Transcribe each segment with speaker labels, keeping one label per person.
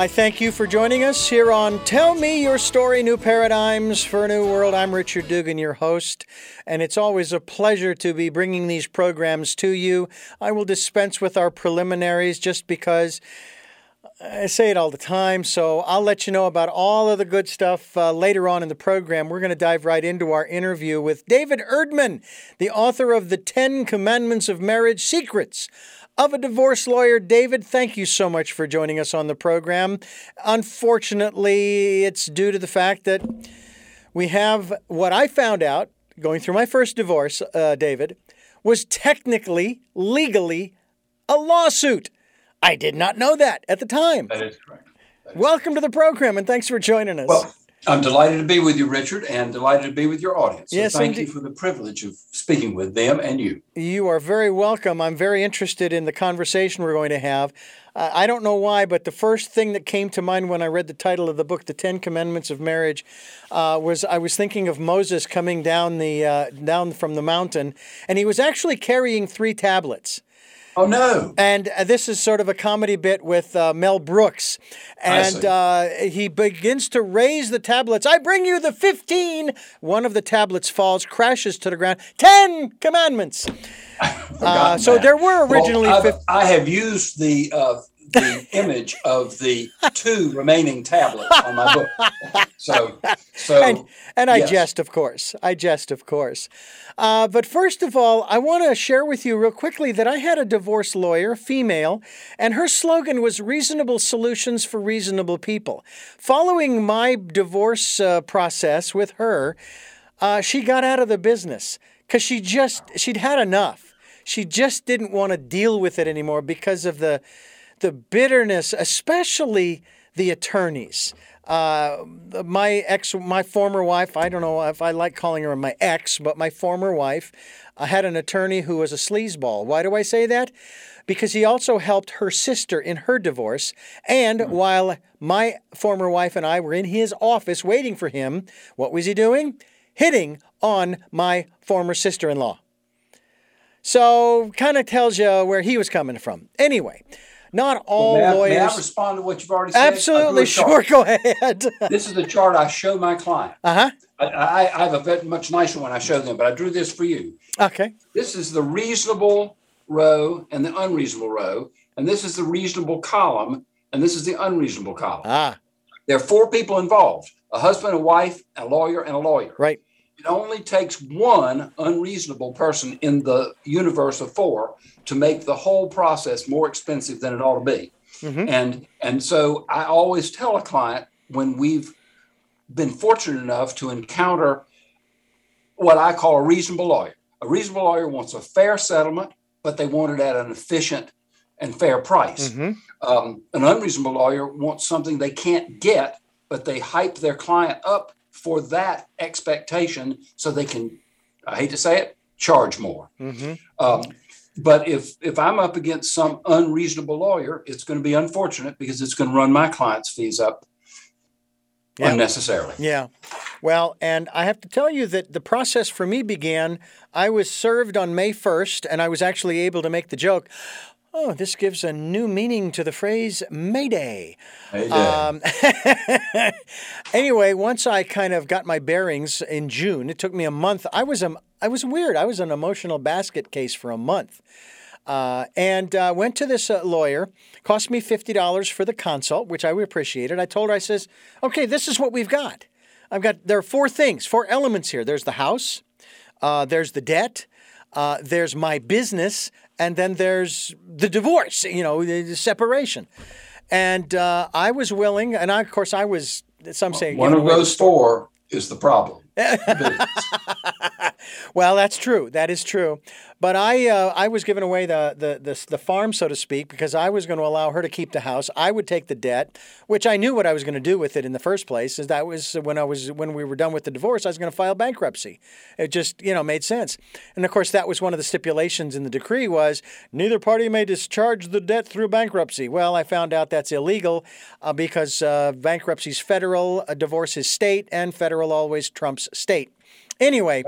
Speaker 1: I thank you for joining us here on Tell Me Your Story New Paradigms for a New World. I'm Richard Dugan, your host, and it's always a pleasure to be bringing these programs to you. I will dispense with our preliminaries just because I say it all the time, so I'll let you know about all of the good stuff uh, later on in the program. We're going to dive right into our interview with David Erdman, the author of The Ten Commandments of Marriage Secrets of a divorce lawyer. David, thank you so much for joining us on the program. Unfortunately, it's due to the fact that we have what I found out going through my first divorce, uh, David, was technically, legally, a lawsuit. I did not know that at the time.
Speaker 2: That is correct.
Speaker 1: That is Welcome correct. to the program and thanks for joining us.
Speaker 2: Well, I'm delighted to be with you, Richard, and delighted to be with your audience. So
Speaker 1: yes,
Speaker 2: thank
Speaker 1: indeed.
Speaker 2: you for the privilege of speaking with them and you.
Speaker 1: You are very welcome. I'm very interested in the conversation we're going to have. Uh, I don't know why, but the first thing that came to mind when I read the title of the book, "The Ten Commandments of Marriage," uh, was I was thinking of Moses coming down the uh, down from the mountain, and he was actually carrying three tablets.
Speaker 2: Oh no!
Speaker 1: And uh, this is sort of a comedy bit with uh, Mel Brooks, and uh, he begins to raise the tablets. I bring you the fifteen. One of the tablets falls, crashes to the ground. Ten commandments. Uh, so
Speaker 2: that.
Speaker 1: there were originally.
Speaker 2: Well,
Speaker 1: 15...
Speaker 2: I have used the uh, the image of the two remaining tablets on my book. So, so
Speaker 1: and, and I
Speaker 2: yes.
Speaker 1: jest, of course. I jest, of course. Uh, but first of all, I want to share with you real quickly that I had a divorce lawyer, female, and her slogan was reasonable solutions for reasonable people. Following my divorce uh, process with her, uh, she got out of the business because she just she'd had enough. She just didn't want to deal with it anymore because of the the bitterness, especially the attorneys. Uh, my ex, my former wife, I don't know if I like calling her my ex, but my former wife uh, had an attorney who was a sleazeball. Why do I say that? Because he also helped her sister in her divorce. And mm-hmm. while my former wife and I were in his office waiting for him, what was he doing? Hitting on my former sister in law. So, kind of tells you where he was coming from. Anyway, not all
Speaker 2: well, may I,
Speaker 1: lawyers.
Speaker 2: May I respond to what you've already said?
Speaker 1: Absolutely, sure. Go ahead.
Speaker 2: this is the chart I show my client.
Speaker 1: Uh huh.
Speaker 2: I, I, I, have a much nicer one I show them, but I drew this for you.
Speaker 1: Okay.
Speaker 2: This is the reasonable row and the unreasonable row, and this is the reasonable column, and this is the unreasonable column.
Speaker 1: Ah.
Speaker 2: There are four people involved: a husband, a wife, a lawyer, and a lawyer.
Speaker 1: Right.
Speaker 2: It only takes one unreasonable person in the universe of four to make the whole process more expensive than it ought to be. Mm-hmm. And and so I always tell a client when we've been fortunate enough to encounter what I call a reasonable lawyer. A reasonable lawyer wants a fair settlement, but they want it at an efficient and fair price. Mm-hmm. Um, an unreasonable lawyer wants something they can't get, but they hype their client up for that expectation so they can, I hate to say it, charge more. Mm-hmm. Um, but if if I'm up against some unreasonable lawyer, it's going to be unfortunate because it's going to run my client's fees up yeah. unnecessarily.
Speaker 1: Yeah. Well, and I have to tell you that the process for me began. I was served on May 1st, and I was actually able to make the joke. Oh, this gives a new meaning to the phrase Mayday.
Speaker 2: Mayday. Um,
Speaker 1: anyway, once I kind of got my bearings in June, it took me a month. I was a, I was weird. I was an emotional basket case for a month. Uh, and uh, went to this uh, lawyer. Cost me fifty dollars for the consult, which I appreciated. I told her, I says, "Okay, this is what we've got. I've got there are four things, four elements here. There's the house, uh, there's the debt, uh, there's my business, and then there's the divorce. You know, the separation." And uh, I was willing, and I, of course I was. Some say
Speaker 2: one of those four is the problem.
Speaker 1: well, that's true. That is true. But I, uh, I was giving away the, the, the the farm, so to speak, because I was going to allow her to keep the house. I would take the debt, which I knew what I was going to do with it in the first place. Is that was when I was when we were done with the divorce, I was going to file bankruptcy. It just you know made sense. And of course, that was one of the stipulations in the decree was neither party may discharge the debt through bankruptcy. Well, I found out that's illegal uh, because uh, bankruptcy is federal, a divorce is state, and federal always trumps state. Anyway,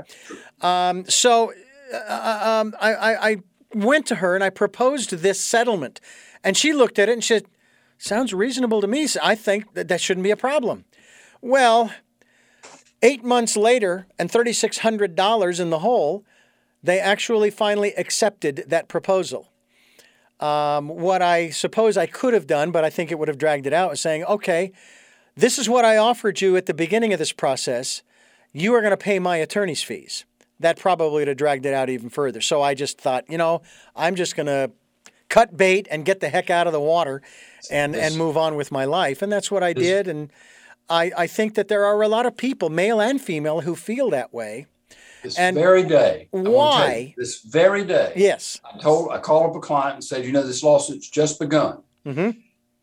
Speaker 1: um, so uh, um, I, I, I went to her and I proposed this settlement, and she looked at it and she said, Sounds reasonable to me. I think that that shouldn't be a problem. Well, eight months later and $3,600 in the hole, they actually finally accepted that proposal. Um, what I suppose I could have done, but I think it would have dragged it out, was saying, okay, this is what I offered you at the beginning of this process. You are going to pay my attorney's fees. That probably would have dragged it out even further. So I just thought, you know, I'm just going to cut bait and get the heck out of the water and, and move on with my life. And that's what I did. And I, I think that there are a lot of people, male and female, who feel that way.
Speaker 2: This and very day.
Speaker 1: Why?
Speaker 2: You, this very day.
Speaker 1: Yes.
Speaker 2: I told I called up a client and said, you know, this lawsuit's just begun. Mm-hmm.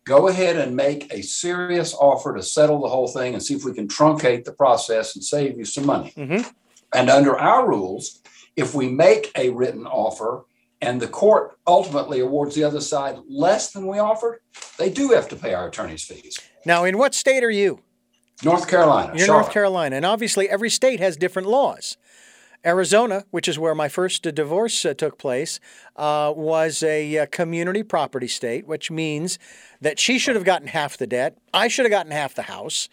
Speaker 2: Go ahead and make a serious offer to settle the whole thing and see if we can truncate the process and save you some money. Mm-hmm. And under our rules, if we make a written offer and the court ultimately awards the other side less than we offered, they do have to pay our attorney's fees.
Speaker 1: Now, in what state are you?
Speaker 2: North Carolina.
Speaker 1: You're Charlotte. North Carolina. And obviously, every state has different laws. Arizona, which is where my first divorce uh, took place, uh, was a uh, community property state, which means that she should have gotten half the debt. I should have gotten half the house.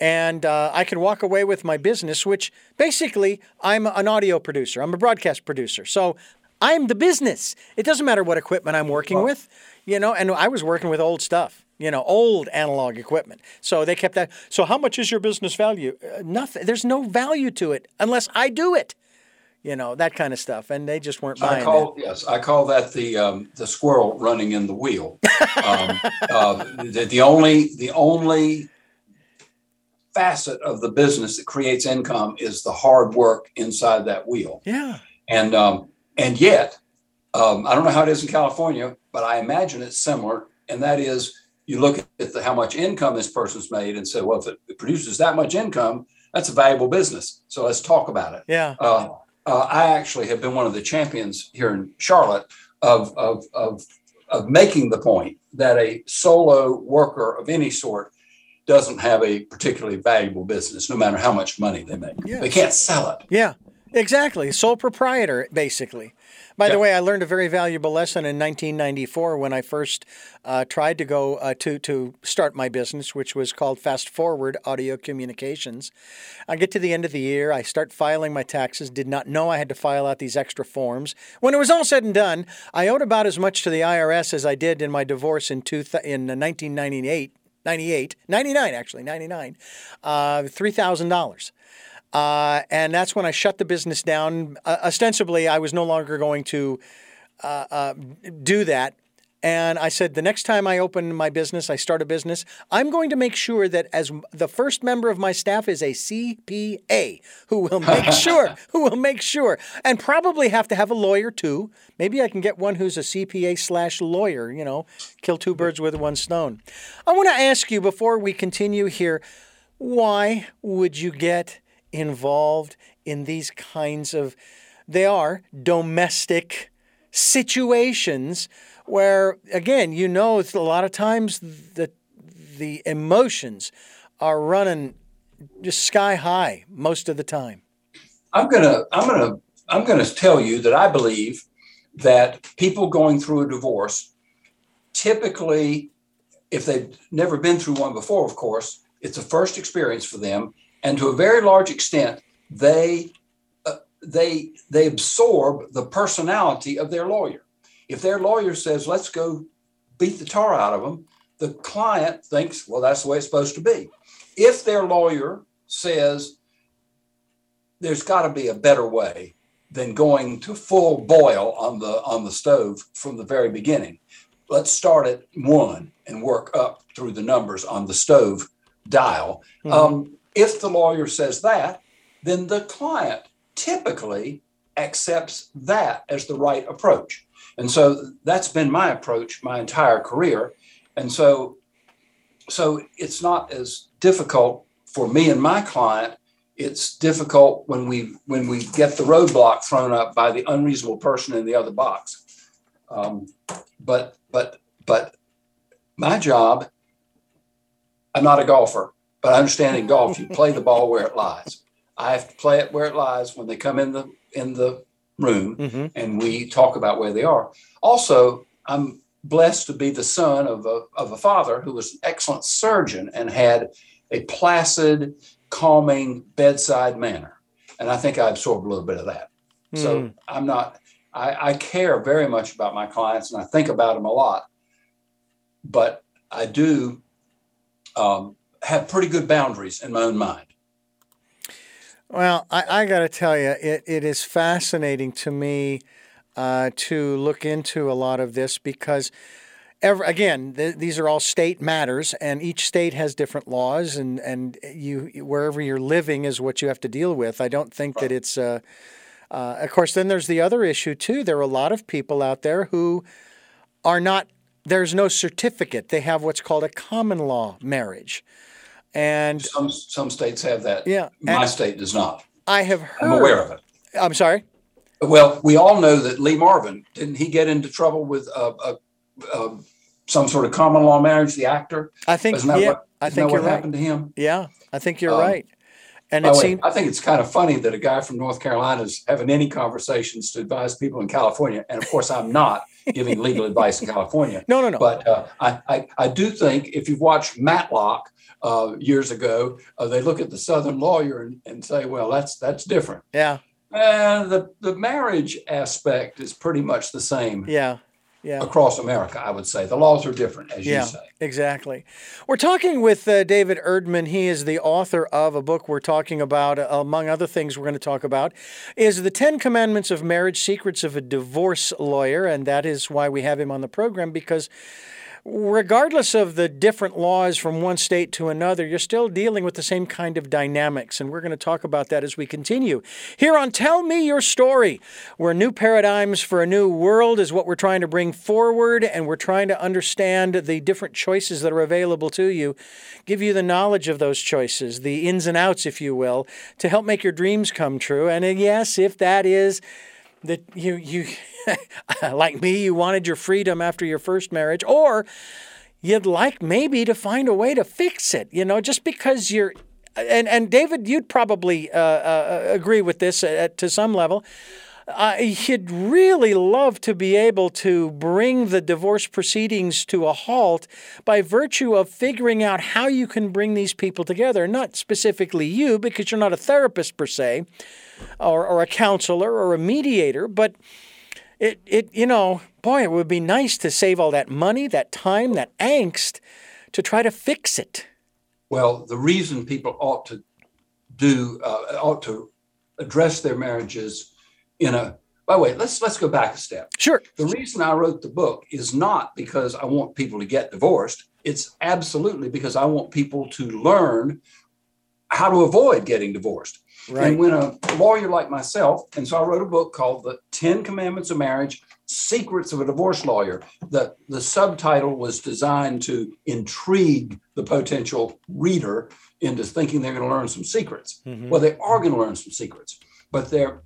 Speaker 1: And uh, I could walk away with my business, which basically I'm an audio producer, I'm a broadcast producer. So I'm the business. It doesn't matter what equipment I'm working well, with, you know, and I was working with old stuff you know, old analog equipment. So they kept that. So how much is your business value? Uh, nothing. There's no value to it unless I do it you know that kind of stuff, and they just weren't buying.
Speaker 2: I call
Speaker 1: that.
Speaker 2: yes, I call that the um, the squirrel running in the wheel. um, uh, the, the only the only facet of the business that creates income is the hard work inside that wheel.
Speaker 1: Yeah,
Speaker 2: and um, and yet um, I don't know how it is in California, but I imagine it's similar, and that is you look at the, how much income this person's made and say, well, if it produces that much income, that's a valuable business. So let's talk about it.
Speaker 1: Yeah. Uh,
Speaker 2: uh, I actually have been one of the champions here in Charlotte of, of, of, of making the point that a solo worker of any sort doesn't have a particularly valuable business, no matter how much money they make. Yes. They can't sell it.
Speaker 1: Yeah, exactly. Sole proprietor, basically. By the way, I learned a very valuable lesson in 1994 when I first uh, tried to go uh, to to start my business, which was called Fast Forward Audio Communications. I get to the end of the year, I start filing my taxes. Did not know I had to file out these extra forms. When it was all said and done, I owed about as much to the IRS as I did in my divorce in two th- in 1998. 98, 99 actually, 99, uh, $3,000. Uh, and that's when I shut the business down. Uh, ostensibly, I was no longer going to uh, uh, do that. And I said, the next time I open my business, I start a business, I'm going to make sure that as the first member of my staff is a CPA who will make sure, who will make sure, and probably have to have a lawyer too. Maybe I can get one who's a CPA slash lawyer, you know, kill two birds with one stone. I want to ask you before we continue here, why would you get involved in these kinds of, they are domestic situations where, again, you know, a lot of times the, the emotions are running just sky high most of the time.
Speaker 2: I'm gonna, I'm gonna, I'm gonna tell you that I believe that people going through a divorce typically, if they've never been through one before, of course, it's a first experience for them and to a very large extent, they uh, they they absorb the personality of their lawyer. If their lawyer says, "Let's go beat the tar out of them," the client thinks, "Well, that's the way it's supposed to be." If their lawyer says, "There's got to be a better way," than going to full boil on the on the stove from the very beginning. Let's start at one and work up through the numbers on the stove dial. Mm-hmm. Um, if the lawyer says that, then the client typically accepts that as the right approach. And so that's been my approach my entire career. And so so it's not as difficult for me and my client. It's difficult when we when we get the roadblock thrown up by the unreasonable person in the other box. Um, but but but my job, I'm not a golfer. But I understand in golf, you play the ball where it lies. I have to play it where it lies when they come in the in the room, mm-hmm. and we talk about where they are. Also, I'm blessed to be the son of a, of a father who was an excellent surgeon and had a placid, calming bedside manner. And I think I absorbed a little bit of that. Mm. So hmm. I'm not, I, I care very much about my clients and I think about them a lot. But I do um, have pretty good boundaries in my own mind.
Speaker 1: Well, I, I got to tell you, it, it is fascinating to me uh, to look into a lot of this because, every, again, th- these are all state matters, and each state has different laws, and and you wherever you're living is what you have to deal with. I don't think that it's. Uh, uh, of course, then there's the other issue too. There are a lot of people out there who are not. There's no certificate. They have what's called a common law marriage, and
Speaker 2: some some states have that. Yeah, my state does not.
Speaker 1: I have heard.
Speaker 2: I'm aware of it.
Speaker 1: I'm sorry.
Speaker 2: Well, we all know that Lee Marvin didn't he get into trouble with uh, uh, uh, some sort of common law marriage? The actor.
Speaker 1: I think. Yeah,
Speaker 2: what,
Speaker 1: I think
Speaker 2: what
Speaker 1: right.
Speaker 2: happened to him.
Speaker 1: Yeah, I think you're um, right. And it seemed.
Speaker 2: I think it's kind of funny that a guy from North Carolina is having any conversations to advise people in California, and of course, I'm not giving legal advice in California.
Speaker 1: No, no, no.
Speaker 2: But uh, I, I, I do think if you've watched Matlock uh, years ago, uh, they look at the Southern lawyer and, and say, well, that's that's different.
Speaker 1: Yeah.
Speaker 2: And the, the marriage aspect is pretty much the same.
Speaker 1: Yeah. Yeah.
Speaker 2: Across America, I would say. The laws are different, as
Speaker 1: yeah,
Speaker 2: you say.
Speaker 1: Exactly. We're talking with uh, David Erdman. He is the author of a book we're talking about, uh, among other things we're going to talk about, is The Ten Commandments of Marriage Secrets of a Divorce Lawyer. And that is why we have him on the program, because regardless of the different laws from one state to another, you're still dealing with the same kind of dynamics. And we're going to talk about that as we continue. Here on Tell Me Your Story, where new paradigms for a new world is what we're trying to bring forward, and we're trying to understand the different choices that are available to you, give you the knowledge of those choices, the ins and outs, if you will, to help make your dreams come true. And uh, yes, if that is that you you like me you wanted your freedom after your first marriage or you'd like maybe to find a way to fix it you know just because you're and and David you'd probably uh, uh, agree with this at, to some level. uh, he'd really love to be able to bring the divorce proceedings to a halt by virtue of figuring out how you can bring these people together. Not specifically you, because you're not a therapist per se, or, or a counselor or a mediator, but it, it, you know, boy, it would be nice to save all that money, that time, that angst to try to fix it.
Speaker 2: Well, the reason people ought to do, uh, ought to address their marriages in a by the way, let's let's go back a step.
Speaker 1: Sure.
Speaker 2: The reason I wrote the book is not because I want people to get divorced. It's absolutely because I want people to learn how to avoid getting divorced. Right. And when a lawyer like myself, and so I wrote a book called The Ten Commandments of Marriage Secrets of a Divorce Lawyer. The, the subtitle was designed to intrigue the potential reader into thinking they're going to learn some secrets. Mm-hmm. Well, they are going to learn some secrets, but they're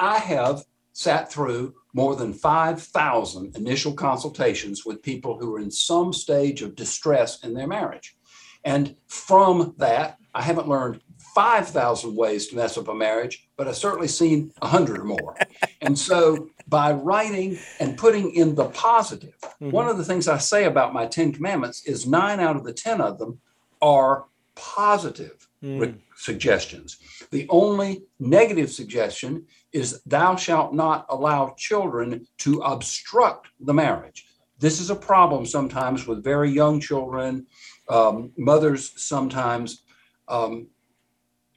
Speaker 2: I have sat through more than 5,000 initial consultations with people who are in some stage of distress in their marriage. And from that, I haven't learned 5,000 ways to mess up a marriage, but I've certainly seen 100 or more. and so by writing and putting in the positive, mm-hmm. one of the things I say about my 10 commandments is nine out of the 10 of them are positive mm. re- suggestions. The only negative suggestion is thou shalt not allow children to obstruct the marriage. This is a problem sometimes with very young children. Um, mothers sometimes, um,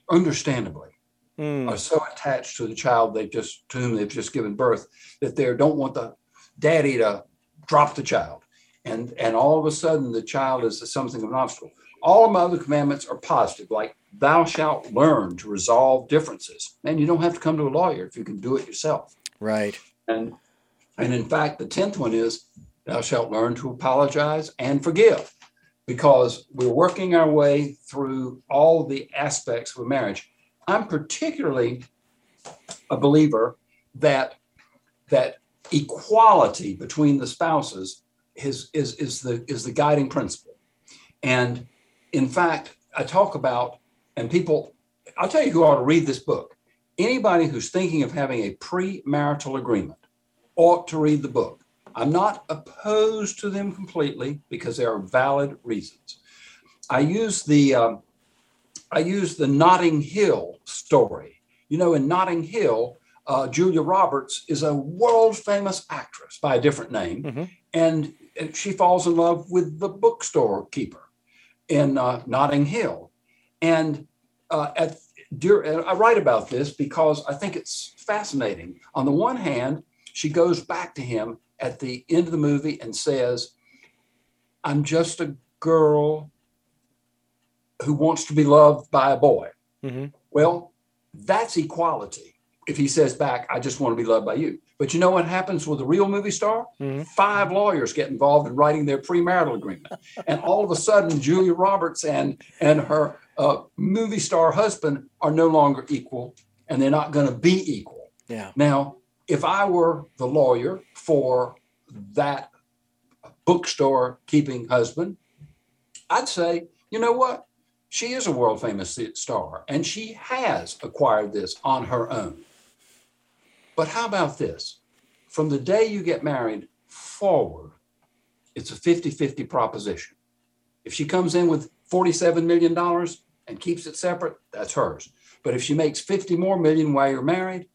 Speaker 2: understandably, mm. are so attached to the child they just to whom they've just given birth that they don't want the daddy to drop the child, and and all of a sudden the child is something of an obstacle. All of my other commandments are positive, like thou shalt learn to resolve differences. And you don't have to come to a lawyer if you can do it yourself.
Speaker 1: Right.
Speaker 2: And and in fact, the tenth one is thou shalt learn to apologize and forgive, because we're working our way through all the aspects of a marriage. I'm particularly a believer that that equality between the spouses is is is the is the guiding principle. And in fact, I talk about and people, I'll tell you who ought to read this book. Anybody who's thinking of having a premarital agreement ought to read the book I'm not opposed to them completely because there are valid reasons. I use the um, I use the Notting Hill story. You know, in Notting Hill, uh, Julia Roberts is a world famous actress by a different name, mm-hmm. and, and, she falls in love with the bookstore keeper in uh, Notting Hill. And uh, at, dear, I write about this because I think it's fascinating. On the one hand, she goes back to him at the end of the movie and says, I'm just a girl who wants to be loved by a boy. Mm-hmm. Well, that's equality. If he says back, I just want to be loved by you. But you know what happens with a real movie star? Mm-hmm. Five lawyers get involved in writing their premarital agreement. and all of a sudden, Julia Roberts and, and her uh, movie star husband are no longer equal and they're not going to be equal.
Speaker 1: Yeah.
Speaker 2: Now, if I were the lawyer for that bookstore keeping husband, I'd say, you know what? She is a world famous star and she has acquired this on her own. But how about this? From the day you get married forward, it's a 50 50 proposition. If she comes in with $47 million and keeps it separate, that's hers. But if she makes 50 more million while you're married,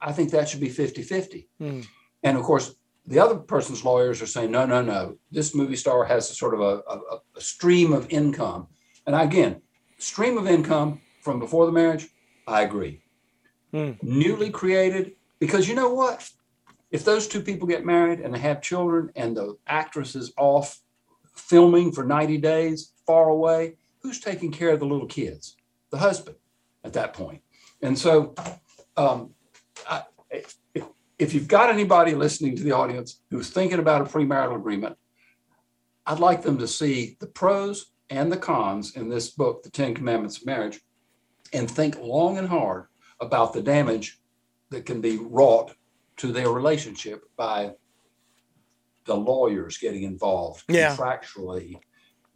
Speaker 2: I think that should be 50 50. Mm. And of course, the other person's lawyers are saying, no, no, no, this movie star has a sort of a, a, a stream of income and again, stream of income from before the marriage, I agree. Mm. Newly created, because you know what? If those two people get married and they have children and the actress is off filming for 90 days far away, who's taking care of the little kids? The husband at that point. And so, um, I, if, if you've got anybody listening to the audience who's thinking about a premarital agreement, I'd like them to see the pros and the cons in this book, The Ten Commandments of Marriage, and think long and hard about the damage that can be wrought to their relationship by the lawyers getting involved
Speaker 1: yeah.
Speaker 2: contractually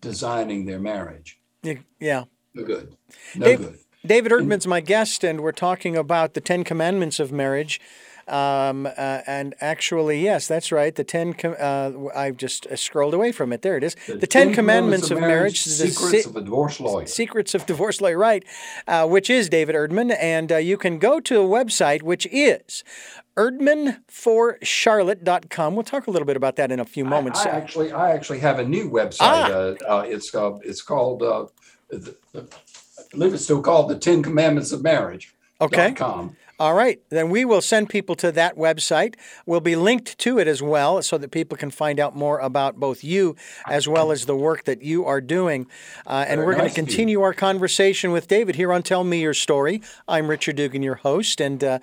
Speaker 2: designing their marriage.
Speaker 1: Yeah.
Speaker 2: No good. No Dave, good.
Speaker 1: David Erdman's my guest, and we're talking about the Ten Commandments of Marriage. Um, uh, and actually, yes, that's right. The Ten. Com- uh, I've just uh, scrolled away from it. There it is.
Speaker 2: The,
Speaker 1: the Ten, Ten, Commandments, Commandments of, Marriage.
Speaker 2: Secrets si- of Divorce Law.
Speaker 1: Secrets of Divorce Lawyer, right? Uh, which is David Erdman, and uh, you can go to a website which is erdmanforcharlotte.com. We'll talk a little bit about that in a few moments.
Speaker 2: I, I actually, I actually have a new website. Ah. Uh, uh, it's uh, it's called. The, the, I believe it's still called the Ten Commandments of Marriage.
Speaker 1: Okay.
Speaker 2: Com.
Speaker 1: All right, then we will send people to that website. We'll be linked to it as well so that people can find out more about both you as well as the work that you are doing. Uh, and we're nice going to continue our conversation with David here on Tell Me Your Story. I'm Richard Dugan, your host. And uh,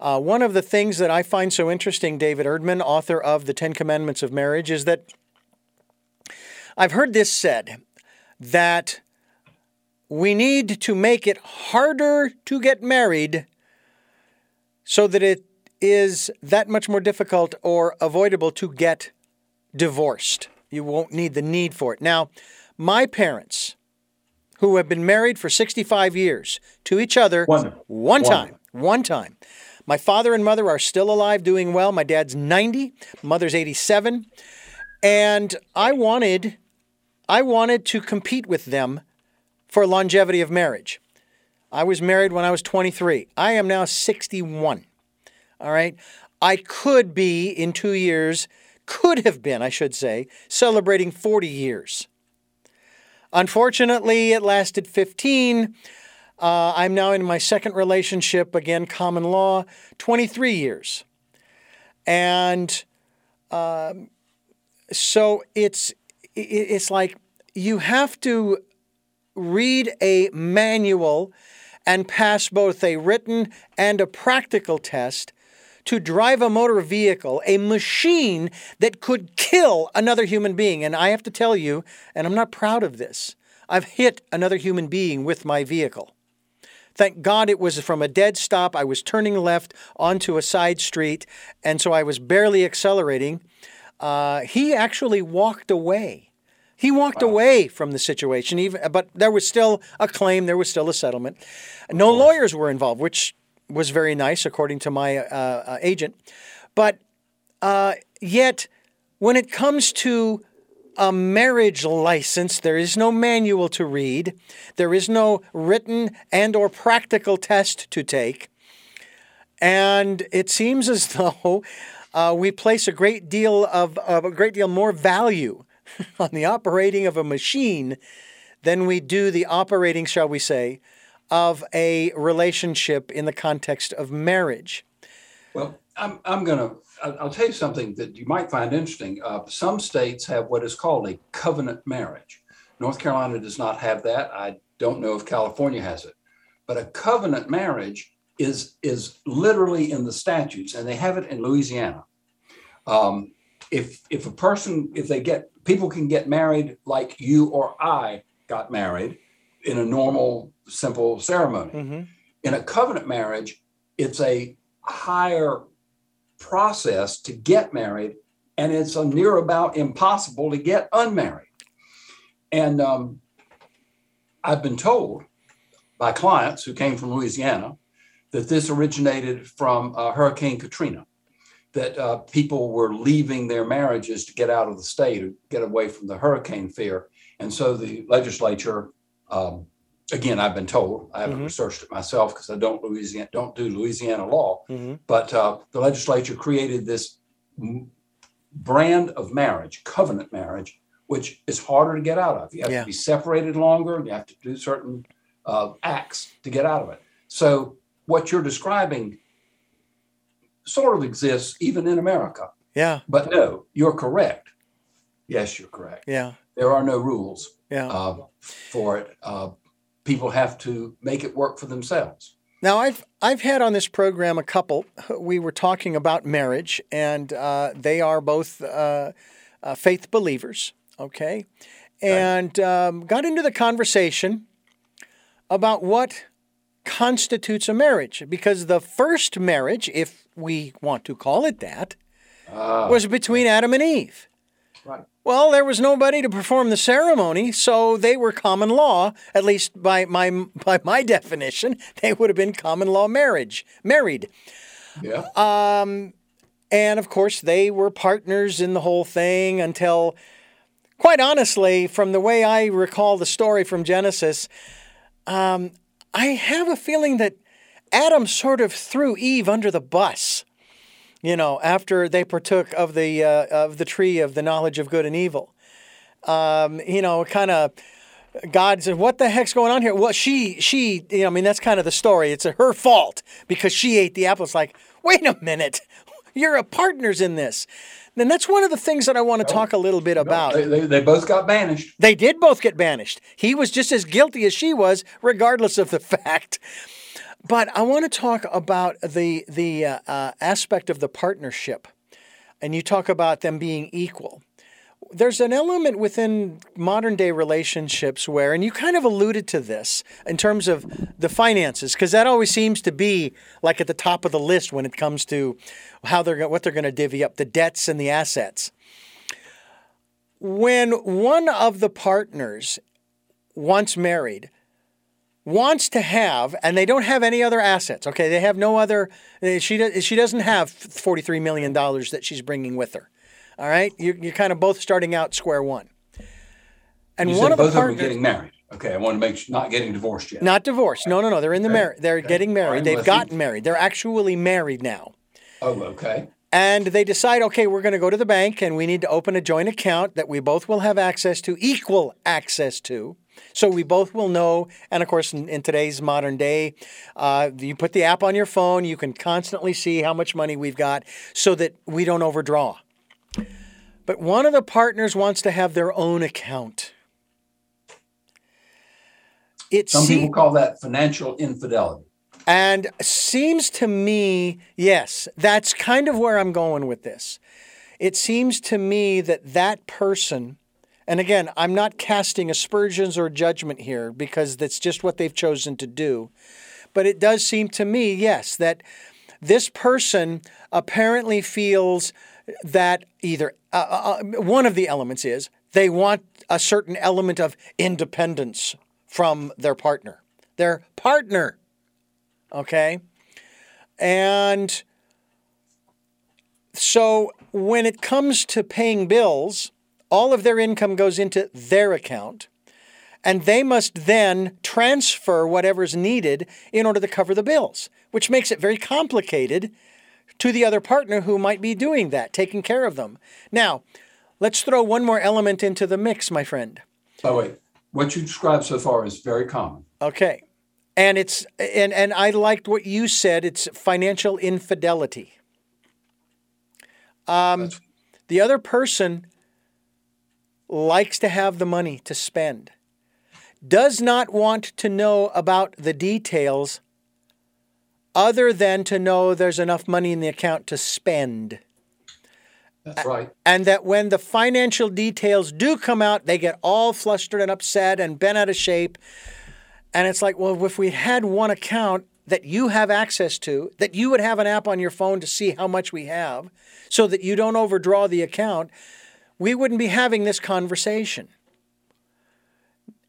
Speaker 1: uh, one of the things that I find so interesting, David Erdman, author of The Ten Commandments of Marriage, is that I've heard this said that we need to make it harder to get married so that it is that much more difficult or avoidable to get divorced. You won't need the need for it. Now, my parents, who have been married for 65 years to each other one, one time, one time. My father and mother are still alive, doing well. My dad's 90, mother's 87. And I wanted I wanted to compete with them for longevity of marriage. I was married when I was 23. I am now 61. All right. I could be in two years, could have been, I should say, celebrating 40 years. Unfortunately, it lasted 15. Uh, I'm now in my second relationship, again, common law, 23 years. And um, so it's it's like you have to read a manual and pass both a written and a practical test to drive a motor vehicle, a machine that could kill another human being. And I have to tell you, and I'm not proud of this, I've hit another human being with my vehicle. Thank God it was from a dead stop. I was turning left onto a side street, and so I was barely accelerating. Uh, he actually walked away. He walked wow. away from the situation, even, but there was still a claim, there was still a settlement. No lawyers were involved, which was very nice, according to my uh, uh, agent. But uh, yet, when it comes to a marriage license, there is no manual to read. There is no written and or practical test to take. And it seems as though uh, we place a great deal of, of a great deal more value on the operating of a machine than we do the operating, shall we say, of a relationship in the context of marriage.
Speaker 2: Well, I'm, I'm going to, I'll tell you something that you might find interesting. Uh, some states have what is called a covenant marriage. North Carolina does not have that. I don't know if California has it. But a covenant marriage is, is literally in the statutes, and they have it in Louisiana. Um, if, if a person, if they get, people can get married like you or I got married in a normal, simple ceremony.
Speaker 1: Mm-hmm.
Speaker 2: In a covenant marriage, it's a higher process to get married, and it's a near about impossible to get unmarried. And um, I've been told by clients who came from Louisiana that this originated from uh, Hurricane Katrina, that uh, people were leaving their marriages to get out of the state or get away from the hurricane fear. And so the legislature, um, again, I've been told, I haven't
Speaker 1: Mhm.
Speaker 2: researched it myself because I don't Louisiana, don't do Louisiana law,
Speaker 1: Mm-hmm.
Speaker 2: but uh, the legislature created this m- brand of marriage, covenant marriage, which is harder to get out of. You have
Speaker 1: Yeah.
Speaker 2: to be separated longer. You have to do certain uh, acts to get out of it. So what you're describing sort of exists even in America.
Speaker 1: Yeah,
Speaker 2: But no, you're correct. Yes, you're correct.
Speaker 1: yeah,
Speaker 2: There are no rules
Speaker 1: yeah.
Speaker 2: uh, for it. Uh, people have to make it work for themselves.
Speaker 1: Now, I've I've had on this program a couple. We were talking about marriage, and uh, they are both uh, uh, faith believers. Okay, and um, got into the conversation about what constitutes a marriage, because the first marriage, if we want to call it that,
Speaker 2: Uh,
Speaker 1: was between Adam and Eve.
Speaker 2: right.
Speaker 1: Well, there was nobody to perform the ceremony, so they were common law. At least by my by my definition, they would have been common law marriage, married.
Speaker 2: Yeah.
Speaker 1: Um, and of course, they were partners in the whole thing until, quite honestly, from the way I recall the story from Genesis, um, I have a feeling that Adam sort of threw Eve under the bus. You know, after they partook of the uh, of the tree of the knowledge of good and evil, um, you know, kind of. God said, "What the heck's going on here?" Well, she, she, you know, I mean, that's kind of the story. It's her fault because she ate the apple. It's like, wait a minute, you're a partners in this. And that's one of the things that I want to talk a little bit about.
Speaker 2: They, they, they both got banished.
Speaker 1: They did both get banished. He was just as guilty as she was, regardless of the fact. But I want to talk about the the uh, uh, aspect of the partnership, and you talk about them being equal. There's an element within modern day relationships where, and you kind of alluded to this in terms of the finances, because that always seems to be like at the top of the list when it comes to how they're what they're going to divvy up the debts and the assets when one of the partners, once married, wants to have, and they don't have any other assets. Okay, they have no other. eh, She does, she doesn't have forty three million dollars that she's bringing with her. All right, you're, you're kind of both starting out square one. And
Speaker 2: You
Speaker 1: one of the
Speaker 2: both of them are getting married. Okay, I want to make sure not getting divorced yet.
Speaker 1: not divorced. No, no, no. They're in the
Speaker 2: Okay,
Speaker 1: marriage. They're
Speaker 2: okay.
Speaker 1: getting married. They've
Speaker 2: with you.
Speaker 1: gotten married. They're actually married now.
Speaker 2: Oh, okay.
Speaker 1: And they decide, okay, we're going to go to the bank and we need to open a joint account that we both will have access to, equal access to. So we both will know. And of course, in, in today's modern day, uh, you put the app on your phone, you can constantly see how much money we've got so that we don't overdraw. But one of the partners wants to have their own account. It
Speaker 2: Some
Speaker 1: se-
Speaker 2: people call that financial infidelity.
Speaker 1: and seems to me, yes, that's kind of where I'm going with this. It seems to me that that person, and again, I'm not casting aspersions or judgment here because that's just what they've chosen to do. But it does seem to me, yes, that this person apparently feels that either uh, uh, one of the elements is they want a certain element of independence from their partner. Their partner okay? And So when it comes to paying bills, all of their income goes into their account, and they must then transfer whatever's needed in order to cover the bills, which makes it very complicated to the other partner who might be doing that, taking care of them. Now, let's throw one more element into the mix, my friend.
Speaker 2: Oh, wait. What you described so far is very common.
Speaker 1: Okay. And it's and and I liked what you said. It's financial infidelity. Um, the other person likes to have the money to spend, does not want to know about the details other than to know there's enough money in the account to spend.
Speaker 2: That's right.
Speaker 1: And that when the financial details do come out, they get all flustered and upset and bent out of shape. And it's like, well, if we had one account that you have access to, that you would have an app on your phone to see how much we have, so that you don't overdraw the account, we wouldn't be having this conversation.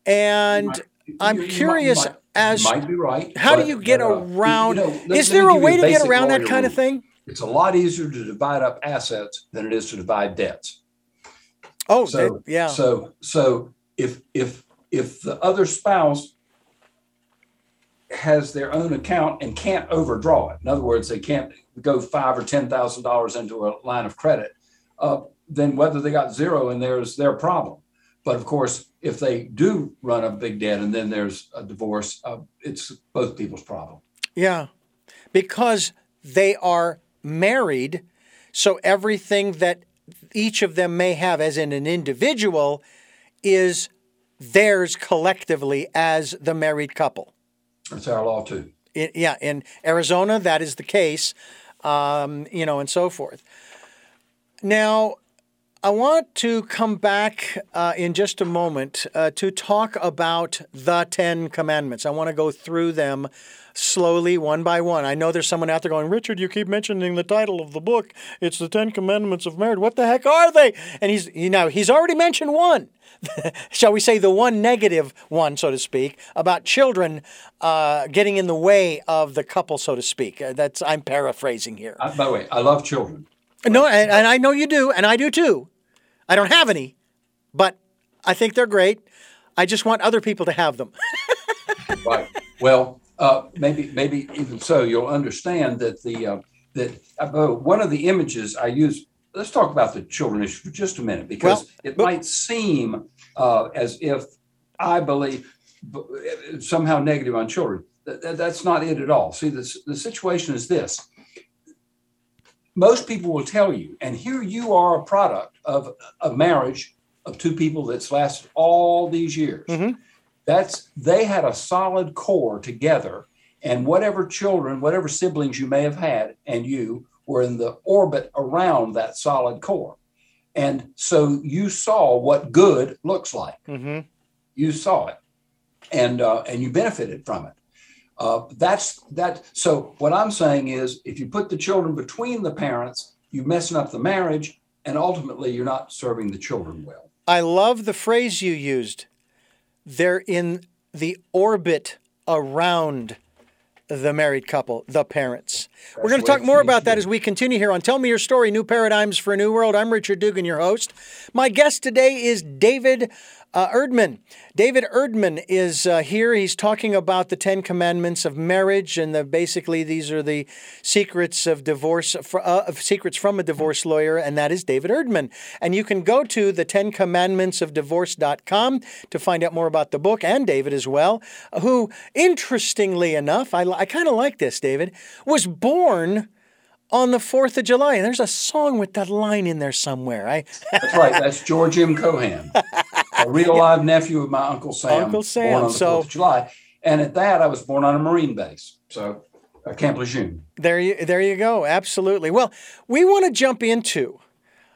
Speaker 1: And
Speaker 2: might-
Speaker 1: I'm
Speaker 2: you-
Speaker 1: curious
Speaker 2: you might-
Speaker 1: as
Speaker 2: might right.
Speaker 1: how do you get
Speaker 2: but, uh,
Speaker 1: around?
Speaker 2: you know,
Speaker 1: is there a way to get around that kind of thing?
Speaker 2: It's a lot easier to divide up assets than it is to divide debts.
Speaker 1: Oh,
Speaker 2: So
Speaker 1: that- yeah.
Speaker 2: So so if if if the other spouse has their own account and can't overdraw it, in other words, they can't go five or ten thousand dollars into a line of credit, uh, then whether they got zero in there is their problem. But of course, if they do run a big debt and then there's a divorce, uh, it's both people's problem.
Speaker 1: Yeah, because they are married, so everything that each of them may have as in an individual is theirs collectively as the married couple.
Speaker 2: That's our law too.
Speaker 1: Yeah, in Arizona, that is the case, um, you know, and so forth. Now, I want to come back uh, in just a moment uh, to talk about the Ten Commandments. I want to go through them slowly, one by one. I know there's someone out there going, Richard, you keep mentioning the title of the book. It's the Ten Commandments of Marriage. What the heck are they? And he's, you know, he's already mentioned one. Shall we say the one negative one, so to speak, about children uh, getting in the way of the couple, so to speak. Uh, that's I'm paraphrasing here.
Speaker 2: I, by the way, I love children.
Speaker 1: No, and, and I know you do, and I do too. I don't have any, but I think they're great. I just want other people to have them.
Speaker 2: Right. Well, uh, maybe maybe even so, you'll understand that the uh, that uh, one of the images I use. Let's talk about the children issue for just a minute because
Speaker 1: Well,
Speaker 2: it
Speaker 1: but-
Speaker 2: might seem uh, as if I believe somehow negative on children. That, that- that's not it at all. See, the the situation is this. Most people will tell you, and here you are a product of a marriage of two people that's lasted all these years.
Speaker 1: Mhm.
Speaker 2: that's they had a solid core together and whatever children whatever siblings you may have had and you were in the orbit around that solid core. And so you saw what good looks like.
Speaker 1: Hmm
Speaker 2: you saw it and uh, and you benefited from it uh, that's that so what i'm saying is if you put the children between the parents you're messing up the marriage and ultimately you're not serving the children well
Speaker 1: I love the phrase you used. They're in the orbit around the married couple, the parents. We're going to talk more about that as we continue here on Tell Me Your Story New Paradigms for a New World. I'm Richard Dugan, your host. My guest today is David uh, Erdman. David Erdman is uh, here. He's talking about the Ten Commandments of marriage, and the, basically these are the secrets of divorce, fr- uh, of secrets from a divorce lawyer, and that is David Erdman. And you can go to the Ten Commandments of Divorce.com to find out more about the book and David as well, who, interestingly enough, I, I kind of like this, David, was born on the 4th of July. And there's a song with that line in there somewhere. I,
Speaker 2: That's right. That's George M. Cohan, a real live nephew of my Uncle Sam.
Speaker 1: Uncle Sam,
Speaker 2: Born on the
Speaker 1: so-
Speaker 2: 4th of July. And at that, I was born on a Marine base. So, uh, Camp Lejeune.
Speaker 1: There you, there you go. Absolutely. Well, we want to jump into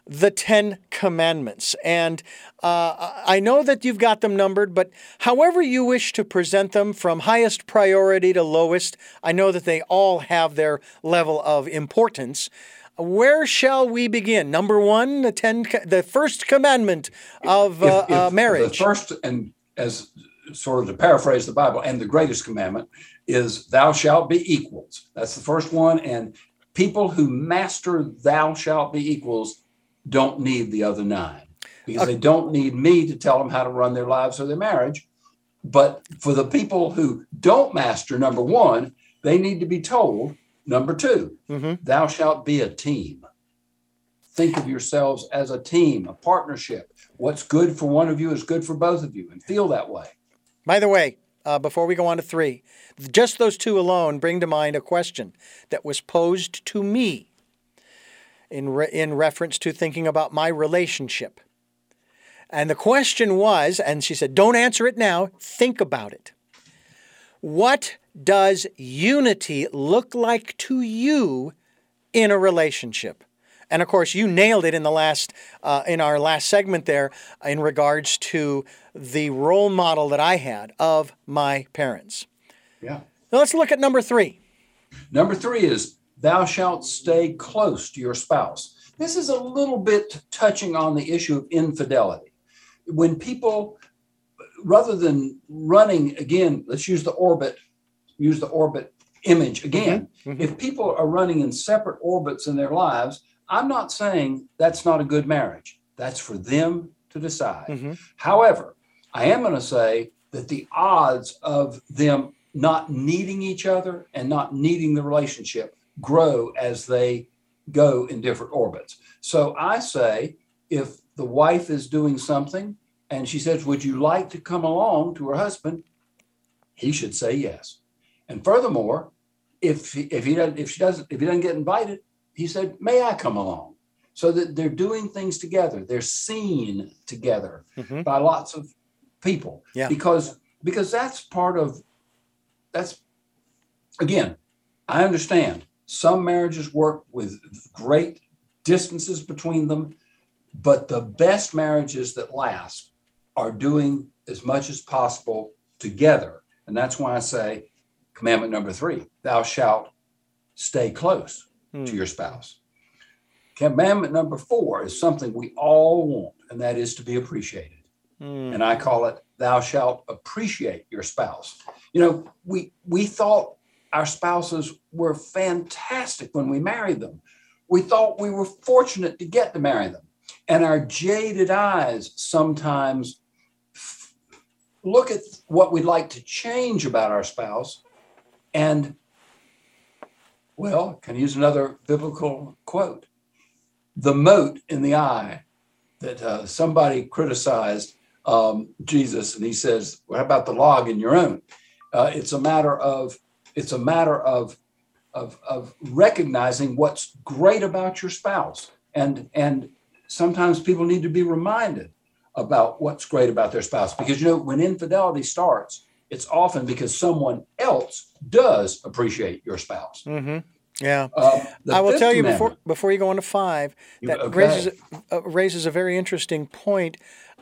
Speaker 1: the Ten Commandments. And uh, I know that you've got them numbered, but however you wish to present them from highest priority to lowest, I know that they all have their level of importance. Where shall we begin? Number one, the ten, the first commandment of uh,
Speaker 2: If-
Speaker 1: uh, marriage.
Speaker 2: The first, and as sort of to paraphrase the Bible, and the greatest commandment is, Thou shalt be equals. That's the first one. And People who master thou shalt be equals don't need the other nine because okay. they don't need me to tell them how to run their lives or their marriage. But for the people who don't master number one, they need to be told number 2 mm-hmm. thou shalt be a team. Think of yourselves as a team, a partnership. What's good for one of you is good for both of you, and feel that way.
Speaker 1: By the way, uh, before we go on to three, just those two alone bring to mind a question that was posed to me in, re- in reference to thinking about my relationship. And the question was, and she said, don't answer it now, think about it. What does unity look like to you in a relationship? And of course, you nailed it in the last uh, in our last segment there in regards to the role model that I had of my parents.
Speaker 2: Yeah.
Speaker 1: Now let's look at number three.
Speaker 2: Number three is thou shalt stay close to your spouse. This is a little bit touching on the issue of infidelity. When people, rather than running again, let's use the orbit, use the orbit image again. Mm-hmm. Mm-hmm. If people are running in separate orbits in their lives, I'm not saying that's not a good marriage. That's for them to decide. Mm-hmm. However, I am going to say that the odds of them not needing each other and not needing the relationship grow as they go in different orbits. So I say if the wife is doing something and she says, Would you like to come along to her husband? He should say yes. And furthermore, if he, if he doesn't, if she doesn't, if he doesn't get invited, he said, May I come along? So that they're doing things together. They're seen together mm-hmm. by lots of people.
Speaker 1: Yeah.
Speaker 2: Because because that's part of that's again, I understand some marriages work with great distances between them, but the best marriages that last are doing as much as possible together. And that's why I say commandment number three, thou shalt stay close mm. to your spouse. Commandment number four is something we all want, and that is to be appreciated. Mm. And I call it, thou shalt appreciate your spouse. You know, we we thought our spouses were fantastic when we married them. We thought we were fortunate to get to marry them. And our jaded eyes sometimes f- look at what we'd like to change about our spouse and well, can I use another biblical quote? The mote in the eye that uh, somebody criticized um, Jesus, and he says, "What about the log in your own?" Uh, it's a matter of it's a matter of, of of recognizing what's great about your spouse, and and sometimes people need to be reminded about what's great about their spouse because you know when infidelity starts, it's often because someone else does appreciate your spouse.
Speaker 1: Mm-hmm. Yeah, uh, I will tell you before before you go on to five that okay. raises uh, raises a very interesting point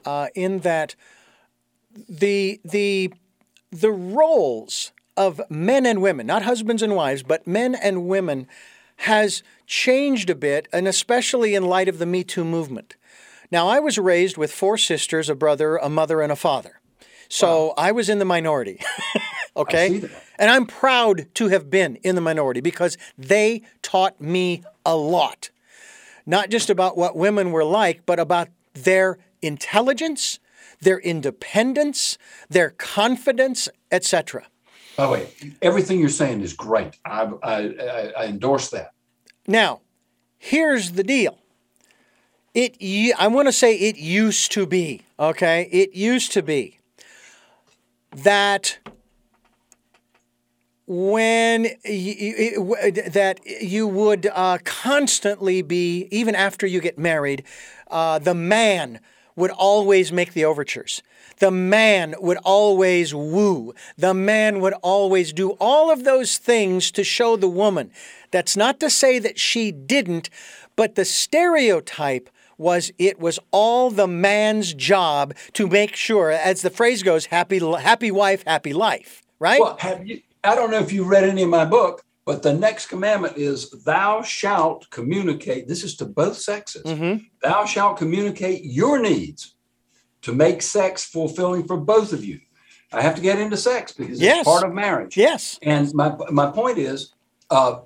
Speaker 1: uh, in that the the the roles of men and women, not husbands and wives, but men and women, has changed a bit, and especially in light of the Me Too movement. Now, I was raised with four sisters, a brother, a mother, and a father. So wow. I was in the minority. okay? And I'm proud to have been in the minority because they taught me a lot. Not just about what women were like, but about their intelligence, their independence, their confidence, etc.
Speaker 2: By the way, everything you're saying is great. I, I, I endorse that.
Speaker 1: Now, here's the deal. It, I want to say it used to be, okay? It used to be that when you, that you would uh, constantly be even after you get married uh, the man would always make the overtures the man would always woo the man would always do all of those things to show the woman that's not to say that she didn't but the stereotype was it was all the man's job to make sure, as the phrase goes, happy happy wife, happy life. Right?
Speaker 2: Well, have you? I don't know if you read any of my book, but the next commandment is, "Thou shalt communicate." This is to both sexes. Mm-hmm. Thou shalt communicate your needs to make sex fulfilling for both of you. I have to get into sex because yes. it's part of marriage.
Speaker 1: Yes.
Speaker 2: And my my point is, uh,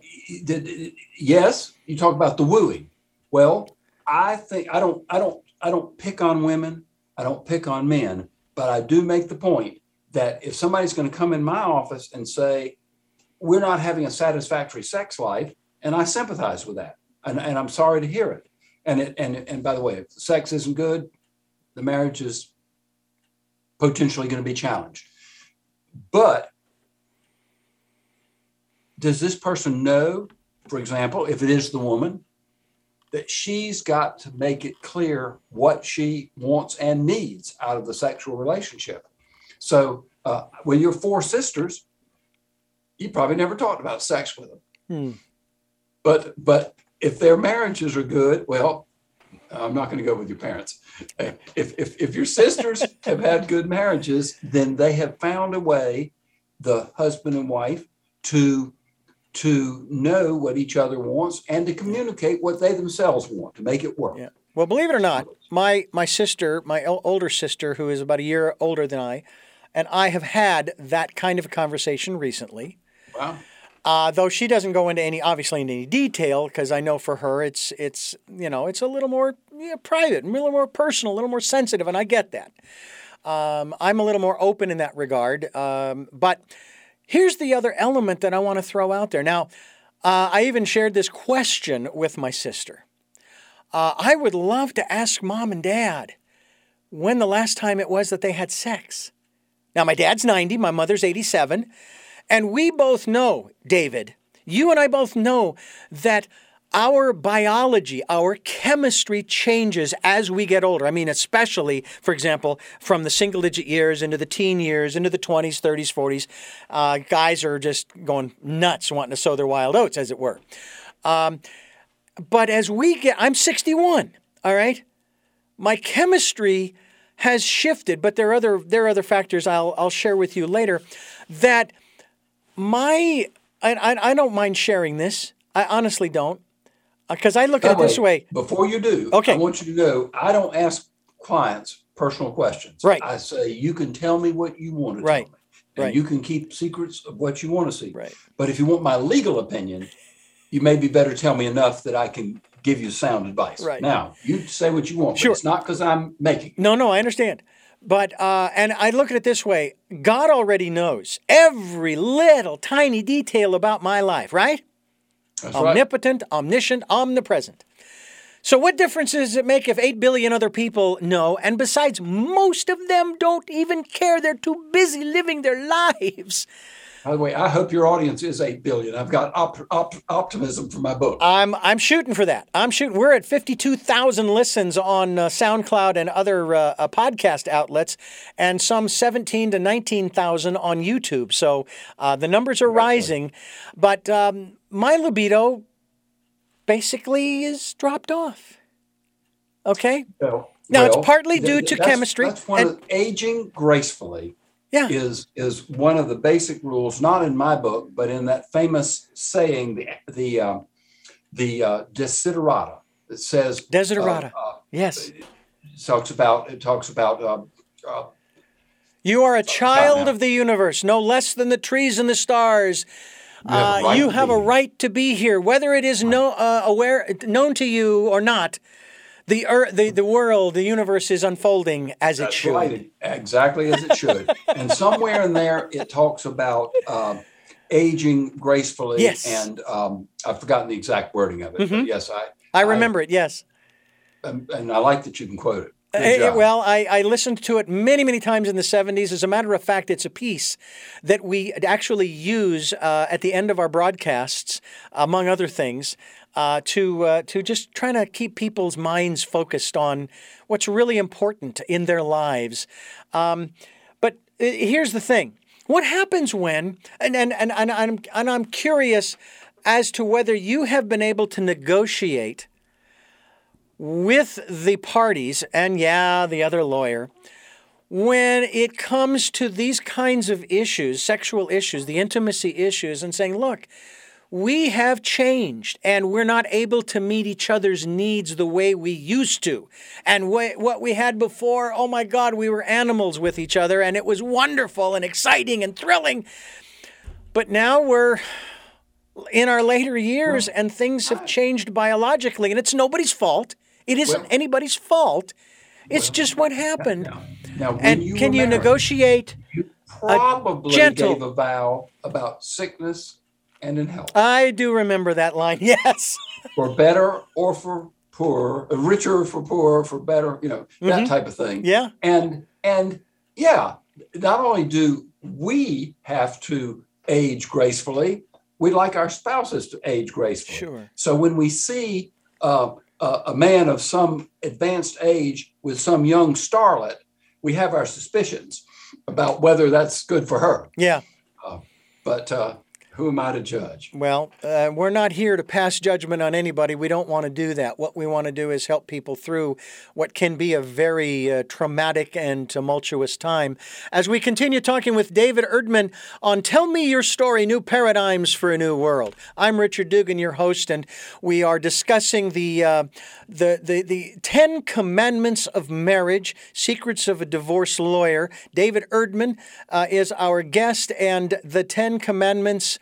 Speaker 2: yes, you talk about the wooing. Well, I think I don't I don't I don't pick on women. I don't pick on men, but I do make the point that if somebody's going to come in my office and say we're not having a satisfactory sex life, and I sympathize with that, and, and I'm sorry to hear it. And it and and by the way, if sex isn't good, the marriage is potentially going to be challenged. But does this person know, for example, if it is the woman, that she's got to make it clear what she wants and needs out of the sexual relationship? So uh, when you're four sisters, you probably never talked about sex with them. Hmm. But but if their marriages are good, well, I'm not going to go with your parents. If, if, if your sisters have had good marriages, then they have found a way, the husband and wife, to to know what each other wants and to communicate what they themselves want to make it work.
Speaker 1: Yeah. Well, believe it or not, my my sister, my older sister, who is about a year older than I, and I have had that kind of a conversation recently.
Speaker 2: Wow.
Speaker 1: Uh, though she doesn't go into any, obviously, in any detail, because I know for her it's it's you know it's a little more yeah, private, a little more personal, a little more sensitive, and I get that. Um, I'm a little more open in that regard. Um, but here's the other element that I want to throw out there. Now, uh, I even shared this question with my sister. Uh, I would love to ask mom and dad when the last time it was that they had sex. Now, my dad's 90, my mother's 87. And we both know, David, you and I both know that our biology, our chemistry changes as we get older. I mean, especially, for example, from the single digit years into the teen years, into the 20s, 30s, 40s. Uh, guys are just going nuts wanting to sow their wild oats, as it were. Um, but as we get, I'm 61, all right? My chemistry has shifted, but there are other, there are other factors I'll, I'll share with you later that my I, I, I don't mind sharing this. I honestly don't, because uh, I look at it this way.
Speaker 2: Before you do, okay. I want you to know I don't ask clients personal questions.
Speaker 1: Right.
Speaker 2: I say you can tell me what you want to
Speaker 1: right.
Speaker 2: tell me, and
Speaker 1: right.
Speaker 2: you can keep secrets of what you want to see.
Speaker 1: Right.
Speaker 2: But if you want my legal opinion, you may be better tell me enough that I can give you sound advice.
Speaker 1: Right.
Speaker 2: Now you say what you want.
Speaker 1: Sure.
Speaker 2: it's not because I'm making.
Speaker 1: No, no, I understand. But, uh, and I look at it this way God already knows every little tiny detail about my life, right?
Speaker 2: That's
Speaker 1: Omnipotent,
Speaker 2: right.
Speaker 1: omniscient, omnipresent. So, what difference does it make if 8 billion other people know? And besides, most of them don't even care. They're too busy living their lives.
Speaker 2: By the way, I hope your audience is eight billion. I've got op- op- optimism for my book.
Speaker 1: I'm I'm shooting for that. I'm shooting. We're at fifty two thousand listens on uh, SoundCloud and other uh, uh, podcast outlets, and some seventeen to nineteen thousand on YouTube. So uh, the numbers are rising, but um, my libido basically is dropped off. Okay.
Speaker 2: Well,
Speaker 1: now
Speaker 2: well,
Speaker 1: it's partly due
Speaker 2: th-
Speaker 1: to
Speaker 2: that's,
Speaker 1: chemistry.
Speaker 2: That's one
Speaker 1: and,
Speaker 2: of aging gracefully
Speaker 1: yeah.
Speaker 2: is is one of the basic rules, not in my book, but in that famous saying, the the uh, the uh, desiderata It says
Speaker 1: desiderata.
Speaker 2: Uh, uh,
Speaker 1: yes,
Speaker 2: it talks about it talks about. Uh, uh,
Speaker 1: you are a child of the universe, no less than the trees and the stars.
Speaker 2: You have, right
Speaker 1: you have a right to be here, whether it is no, aware known to you or not the earth, the, the world, the universe is unfolding as
Speaker 2: That's
Speaker 1: it should.
Speaker 2: Right. Exactly as it should. and somewhere in there, it talks about uh, aging gracefully.
Speaker 1: Yes.
Speaker 2: And um, I've forgotten the exact wording of it. Mm-hmm. But yes, I.
Speaker 1: I remember I, it. Yes.
Speaker 2: And, and, I like that you can quote it.
Speaker 1: Uh, well, I, I, listened to it many, many times in the 70s. As a matter of fact, it's a piece that we actually use uh, at the end of our broadcasts, among other things uh, to uh, to just trying to keep people's minds focused on what's really important in their lives. Um, but uh, here's the thing: what happens when? And and and, and I'm and I'm curious as to whether you have been able to negotiate with the parties and yeah, the other lawyer when it comes to these kinds of issues, sexual issues, the intimacy issues, and saying, look, we have changed and we're not able to meet each other's needs the way we used to. And what we had before, oh my God, we were animals with each other and it was wonderful and exciting and thrilling. But now we're in our later years and things have changed biologically and it's nobody's fault. It isn't
Speaker 2: Well-
Speaker 1: anybody's fault. It's just what happened.
Speaker 2: Now, when
Speaker 1: And
Speaker 2: you
Speaker 1: can you negotiate?
Speaker 2: You probably
Speaker 1: gentle-
Speaker 2: gave a vow about sickness and in health,
Speaker 1: I do remember that line. Yes.
Speaker 2: for better or for poor, uh, richer for poor, for better, you know, that
Speaker 1: Mhm.
Speaker 2: type of thing.
Speaker 1: Yeah.
Speaker 2: And and yeah, not only do we have to age gracefully, we like our spouses to age gracefully.
Speaker 1: Sure.
Speaker 2: So when we see uh, a, a man of some advanced age with some young starlet, we have our suspicions about whether that's good for her.
Speaker 1: Yeah.
Speaker 2: But uh, who am I to judge?
Speaker 1: Well, uh, we're not here to pass judgment on anybody. We don't want to do that. What we want to do is help people through what can be a very uh, traumatic and tumultuous time. As we continue talking with David Erdman on Tell Me Your Story New Paradigms for a New World. I'm Richard Dugan, your host, and we are discussing the, uh, the, the, the 10 Commandments of Marriage Secrets of a Divorce Lawyer. David Erdman uh, is our guest, and the 10 Commandments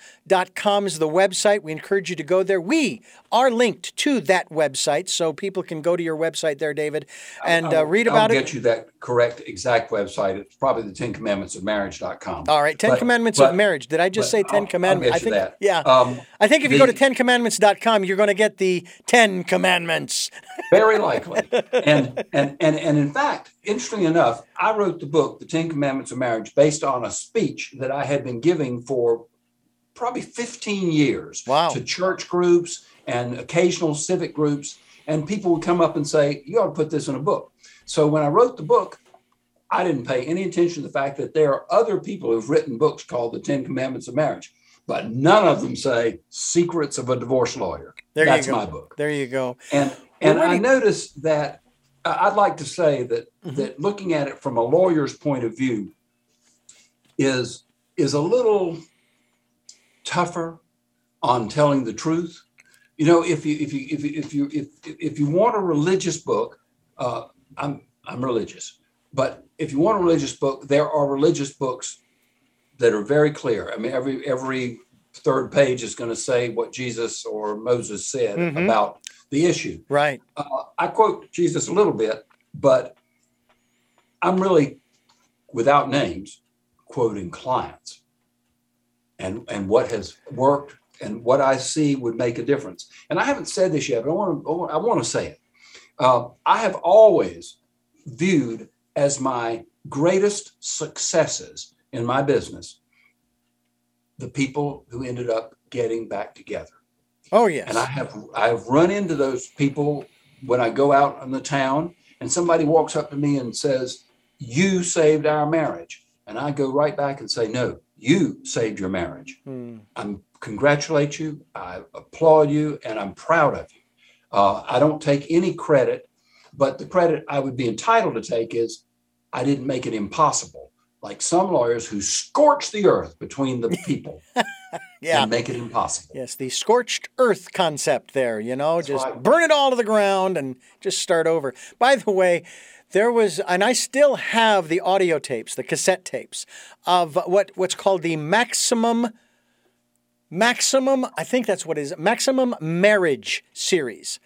Speaker 1: com is the website. We encourage you to go there. We are linked to that website, so people can go to your website there, David, and uh,
Speaker 2: I'll-
Speaker 1: read
Speaker 2: I'll get you that correct exact website. It's probably the Ten Commandments of Marriage.com.
Speaker 1: All right, Ten
Speaker 2: But-
Speaker 1: Commandments
Speaker 2: but-
Speaker 1: of Marriage. Did I just say 10
Speaker 2: I'll- I'll
Speaker 1: Commandments? I think,
Speaker 2: that.
Speaker 1: yeah.
Speaker 2: Um,
Speaker 1: I think if you go to
Speaker 2: the-
Speaker 1: 10commandments.com, you're going to get the 10 Commandments.
Speaker 2: Very likely. and, and and and in fact, interestingly enough, I wrote the book, The Ten Commandments of Marriage, based on a speech that I had been giving for probably 15 years
Speaker 1: Wow.
Speaker 2: to church groups and occasional civic groups. And people would come up and say, You ought to put this in a book. So when I wrote the book, I didn't pay any attention to the fact that there are other people who've written books called The Ten Commandments of Marriage, but none of them say Secrets of a Divorce Lawyer.
Speaker 1: There
Speaker 2: That's
Speaker 1: you go.
Speaker 2: my book
Speaker 1: There you go.
Speaker 2: and and
Speaker 1: Well,
Speaker 2: I
Speaker 1: do
Speaker 2: noticed that I- I'd like to say that
Speaker 1: Mhm.
Speaker 2: that looking at it from a lawyer's point of view is is a little tougher on telling the truth. You know, if you if you if you if you if, if you want a religious book, uh, I'm I'm religious, but if you want a religious book, there are religious books that are very clear. I mean, every every third page is going to say what Jesus or Moses said
Speaker 1: Mhm.
Speaker 2: about the issue.
Speaker 1: Right.
Speaker 2: Uh, I quote Jesus a little bit, but I'm really, without names, quoting clients and and what has worked and what I see would make a difference. And I haven't said this yet, but I want to I want to say it. Uh, I have always viewed as my greatest successes in my business the people who ended up getting back together.
Speaker 1: Oh, yes.
Speaker 2: And I have I have run into those people when I go out in the town and somebody walks up to me and says, "You saved our marriage." And I go right back and say, "No, you saved your marriage.
Speaker 1: Hmm.
Speaker 2: I congratulate you. I applaud you and I'm proud of you. Uh, I don't take any credit, but the credit I would be entitled to take is I didn't make it impossible, like some lawyers who scorch the earth between the people
Speaker 1: Yeah.
Speaker 2: and make it impossible.
Speaker 1: Yes, the scorched earth concept there, you know, just
Speaker 2: right.
Speaker 1: burn it all to the ground and just start over. By the way, there was, and I still have the audio tapes, the cassette tapes of what what's called the maximum, maximum, I think that's what it is, maximum marriage series,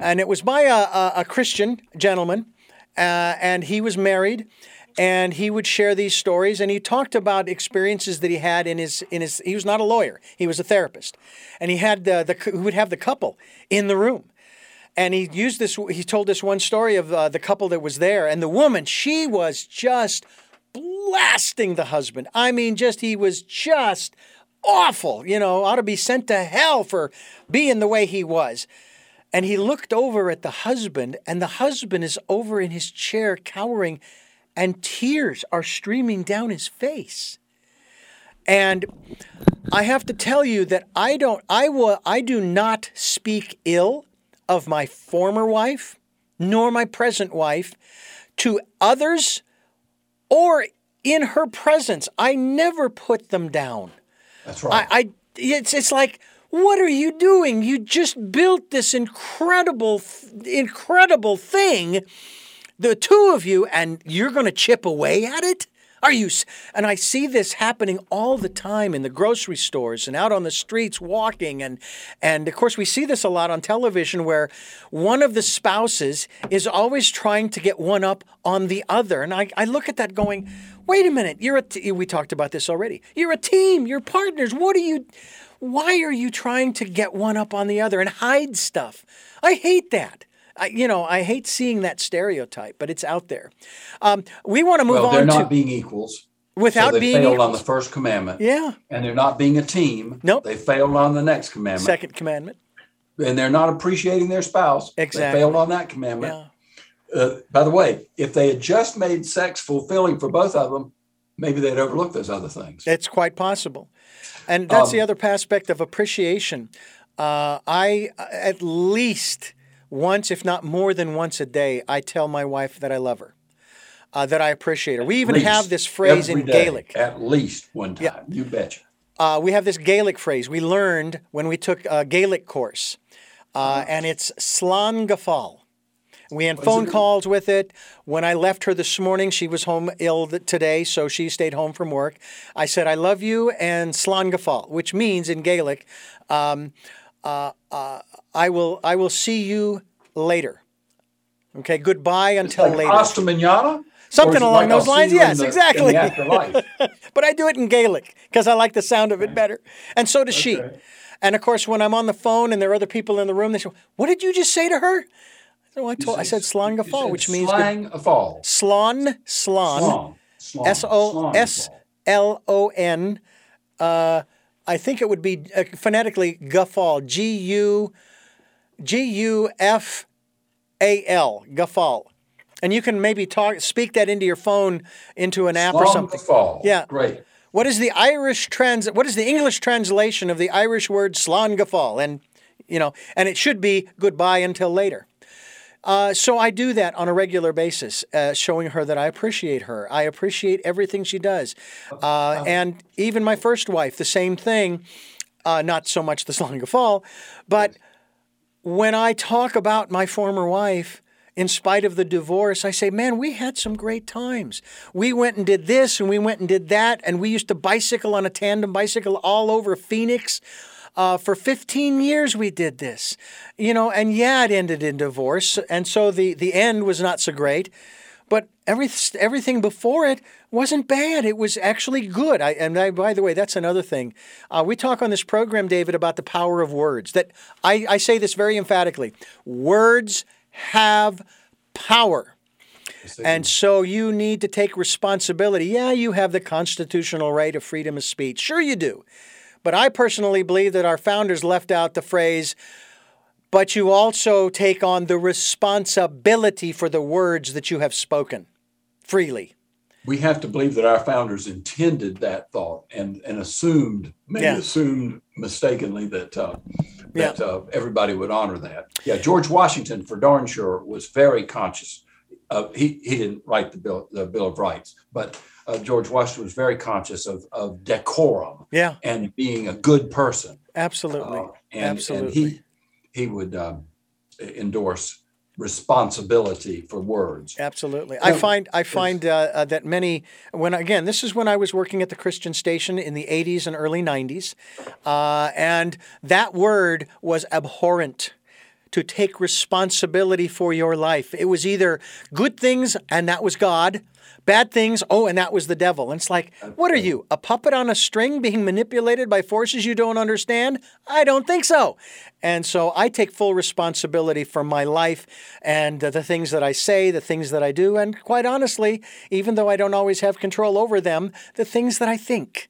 Speaker 1: and it was by a, a, a Christian gentleman, uh, and he was married. And he would share these stories, and he talked about experiences that he had in his in his. He was not a lawyer; he was a therapist, and he had the the he would have the couple in the room, and he used this. He told this one story of uh, the couple that was there, and the woman she was just blasting the husband. I mean, just he was just awful. You know, ought to be sent to hell for being the way he was. And he looked over at the husband, and the husband is over in his chair cowering, and tears are streaming down his face. And I have to tell you that I don't I will I do not speak ill of my former wife nor my present wife to others or in her presence. I never put them down.
Speaker 2: That's right.
Speaker 1: I, I it's it's like what are you doing? You just built this incredible incredible thing, the two of you, and you're going to chip away at it. Are you? And I see this happening all the time in the grocery stores and out on the streets walking. And, and of course, we see this a lot on television where one of the spouses is always trying to get one up on the other. And I, I look at that going, wait a minute, you're a t- we talked about this already. You're a team, you're partners. What are you, why are you trying to get one up on the other and hide stuff? I hate that. I, you know, I hate seeing that stereotype, but it's out there. Um, we want to move
Speaker 2: well,
Speaker 1: on.
Speaker 2: They're not
Speaker 1: to,
Speaker 2: being equals.
Speaker 1: Without
Speaker 2: so they
Speaker 1: being
Speaker 2: failed
Speaker 1: equals.
Speaker 2: on the first commandment.
Speaker 1: Yeah.
Speaker 2: And they're not being a team.
Speaker 1: Nope.
Speaker 2: They failed on the next commandment.
Speaker 1: Second commandment.
Speaker 2: And they're not appreciating their spouse.
Speaker 1: Exactly.
Speaker 2: They failed on that commandment.
Speaker 1: Yeah.
Speaker 2: Uh, by the way, if they had just made sex fulfilling for both of them, maybe they'd overlook those other things.
Speaker 1: It's quite possible. And that's the
Speaker 2: Um,
Speaker 1: other aspect of appreciation. Uh, I, at least once, if not more than once a day, I tell my wife that I love her, uh, that I appreciate her. We even
Speaker 2: Least.
Speaker 1: have this phrase in
Speaker 2: day,
Speaker 1: Gaelic.
Speaker 2: At least one time.
Speaker 1: Yeah.
Speaker 2: You betcha.
Speaker 1: Uh, we have this Gaelic phrase we learned when we took a Gaelic course, uh, and it's Slán Gafal. We had phone calls with it. When I left her this morning, she was home ill today, so she stayed home from work. I said, I love you and Slán Gafal, which means in Gaelic, um, uh, uh, I, will, I will see you later. Okay, goodbye until
Speaker 2: Like
Speaker 1: later.
Speaker 2: hasta mañana?
Speaker 1: Something
Speaker 2: Or is it
Speaker 1: along
Speaker 2: like,
Speaker 1: those lines? Yes,
Speaker 2: the-
Speaker 1: exactly. but I do it in Gaelic because I like the sound of it better. And so does she. And of course, when I'm on the phone and there are other people in the room, they say, What did you just say to her? So I, told, I said Slán
Speaker 2: You
Speaker 1: Gafal,
Speaker 2: said
Speaker 1: which means
Speaker 2: slang a fall.
Speaker 1: Slán. Slán. S O S
Speaker 2: fall.
Speaker 1: L O N. I think it would be uh, phonetically Gafal, G U G U F A L, Gafal. And you can maybe talk, speak that into your phone, into an app or something.
Speaker 2: fall.
Speaker 1: Yeah.
Speaker 2: Great.
Speaker 1: What is the Irish trans? What is the English translation of the Irish word "slán gafal"? And you know, and it should be goodbye until later. Uh, so I do that on a regular basis, uh, showing her that I appreciate her. I appreciate everything she does, uh, and even my first wife, the same thing. Uh, not so much the slán gafal, but when I talk about my former wife, in spite of the divorce, I say, man, we had some great times. We went and did this and we went and did that, and we used to bicycle on a tandem bicycle all over Phoenix. Uh, for 15 years, we did this, you know, and yeah, it ended in divorce, and so the the end was not so great, but every, everything before it wasn't bad. It was actually good. I, and I, by the way, that's another thing. Uh, we talk on this program, David, about the power of words. That I, I say this very emphatically: words have power. And so you need to take responsibility. Yeah, you have the constitutional right of freedom of speech. Sure, you do. But I personally believe that our founders left out the phrase, but you also take on the responsibility for the words that you have spoken freely.
Speaker 2: we have to believe that our founders intended that thought and and assumed maybe
Speaker 1: Yeah.
Speaker 2: assumed mistakenly that uh,
Speaker 1: Yeah.
Speaker 2: that uh, everybody would honor that. Yeah, George Washington, for darn sure, was very conscious. Uh, he he didn't write the bill the Bill of Rights, but uh, George Washington was very conscious of of decorum
Speaker 1: Yeah,
Speaker 2: and being a good person.
Speaker 1: absolutely.
Speaker 2: Uh, and,
Speaker 1: Absolutely.
Speaker 2: and he he would um, endorse responsibility for words.
Speaker 1: Absolutely. I find I find uh, uh, that many when again this is when I was working at the Christian station in the 80s and early 90s, uh, and that word was abhorrent. To take responsibility for your life. It was either good things and that was God, bad things, oh, and that was the devil. And it's like, what are you, a puppet on a string being manipulated by forces you don't understand? I don't think so. And so I take full responsibility for my life and uh, the things that I say, the things that I do, and quite honestly, even though I don't always have control over them, the things that I think.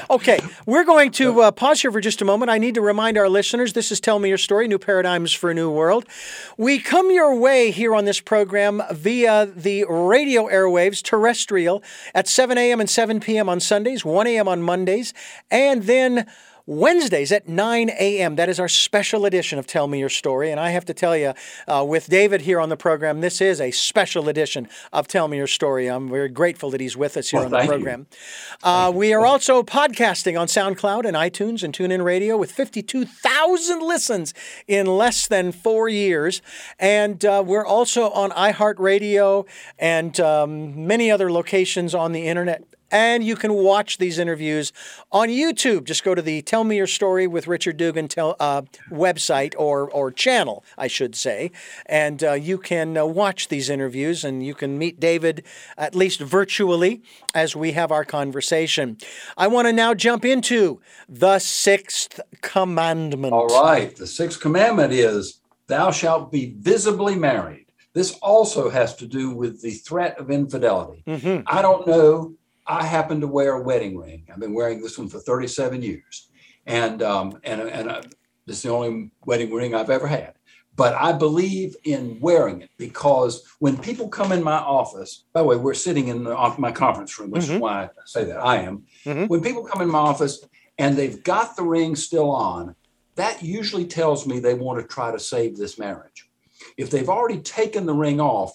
Speaker 1: okay, we're going to uh, pause here for just a moment. I need to remind our listeners this is Tell Me Your Story New Paradigms for a New World. We come your way here on this program via the radio airwaves, terrestrial, at 7 a.m. and 7 p.m. on Sundays, 1 a.m. on Mondays, and then Wednesdays at 9 a.m. That is our special edition of Tell Me Your Story. And I have to tell you, uh, with David here on the program, this is a special edition of Tell Me Your Story. I'm very grateful that he's with us here
Speaker 2: Well,
Speaker 1: on the program. Uh, we are also podcasting on SoundCloud and iTunes and TuneIn Radio with 52,000 listens in less than four years. And uh, we're also on iHeartRadio and um, many other locations on the internet. And you can watch these interviews on YouTube. Just go to the Tell Me Your Story with Richard Dugan tel- uh, website or, or channel, I should say. And uh, you can uh, watch these interviews and you can meet David at least virtually as we have our conversation. I want to now jump into the sixth commandment.
Speaker 2: All right. The sixth commandment is, Thou shalt be visibly married. This also has to do with the threat of infidelity.
Speaker 1: Mhm.
Speaker 2: I don't know. I happen to wear a wedding ring. I've been wearing this one for 37 years. And, um, and, and uh, this is the only wedding ring I've ever had. But I believe in wearing it because when people come in my office, by the way, we're sitting in the, off my conference room, which
Speaker 1: Mhm.
Speaker 2: is why I say that I am.
Speaker 1: Mhm.
Speaker 2: When people come in my office and they've got the ring still on, that usually tells me they want to try to save this marriage. If they've already taken the ring off,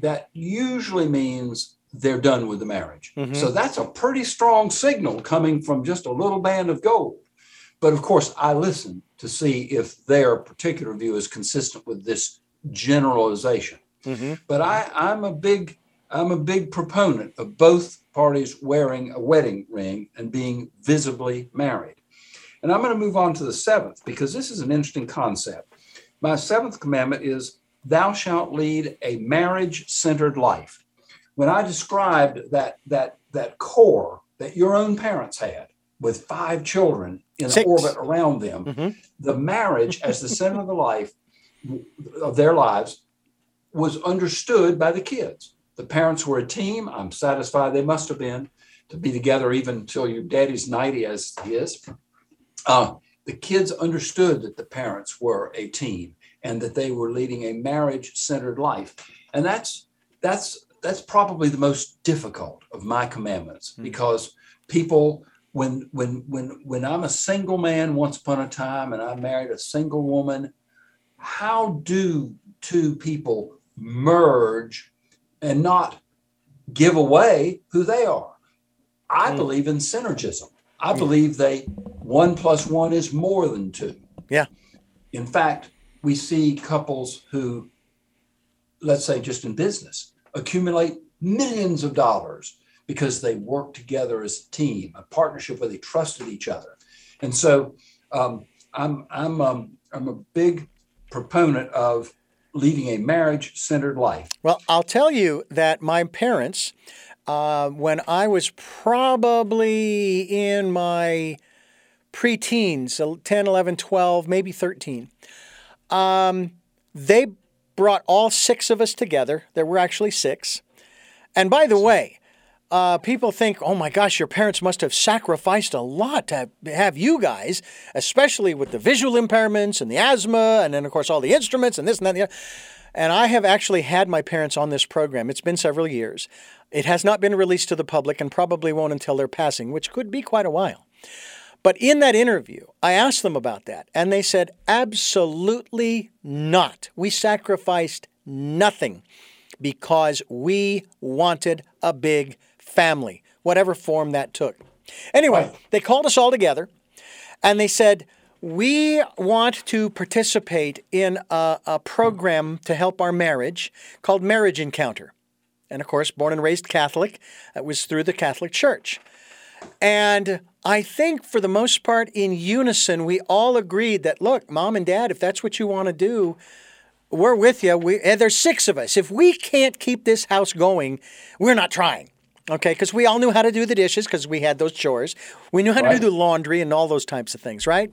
Speaker 2: that usually means they're done with the marriage.
Speaker 1: Mhm.
Speaker 2: So that's a pretty strong signal coming from just a little band of gold. But of course, I listen to see if their particular view is consistent with this generalization.
Speaker 1: Mhm.
Speaker 2: But I, I'm a big, I'm a big proponent of both parties wearing a wedding ring and being visibly married. And I'm going to move on to the seventh because this is an interesting concept. My seventh commandment is, "Thou shalt lead a marriage-centered life." When I described that that that core that your own parents had with five children in
Speaker 1: Six.
Speaker 2: orbit around them,
Speaker 1: Mhm.
Speaker 2: the marriage as the center of the life of their lives was understood by the kids. The parents were a team. I'm satisfied they must have been to be together even until your daddy's 90 as he is. Uh, the kids understood that the parents were a team and that they were leading a marriage centered life. And that's that's that's probably the most difficult of my commandments
Speaker 1: Hmm.
Speaker 2: because people when when when when I'm a single man once upon a time and I married a single woman, how do two people merge and not give away who they are? I
Speaker 1: Mm.
Speaker 2: believe in synergism. I believe they one plus one is more than two.
Speaker 1: Yeah.
Speaker 2: In fact, we see couples who, let's say just in business, accumulate millions of dollars because they work together as a team, a partnership where they trusted each other. And so um, I'm I'm um, I'm a big proponent of leading a marriage-centered life.
Speaker 1: Well, I'll tell you that my parents, uh, when I was probably in my preteens, so 10, 11, 12, maybe 13, um, they brought all six of us together. There were actually six. And by the way, uh, people think, oh my gosh, your parents must have sacrificed a lot to have you guys, especially with the visual impairments and the asthma, and then, of course, all the instruments and this and that. And, the other. and I have actually had my parents on this program. It's been several years. It has not been released to the public and probably won't until their passing, which could be quite a while. But in that interview, I asked them about that, and they said, absolutely not. We sacrificed nothing because we wanted a big family, whatever form that took. Anyway, they called us all together and they said, We want to participate in a, a program to help our marriage called Marriage Encounter. And of course, born and raised Catholic, it was through the Catholic Church. And I think for the most part, in unison, we all agreed that look, mom and dad, if that's what you want to do, we're with you. We, and there's six of us. If we can't keep this house going, we're not trying. Okay, because we all knew how to do the dishes because we had those chores. We knew how to do the laundry and all those types of things, right?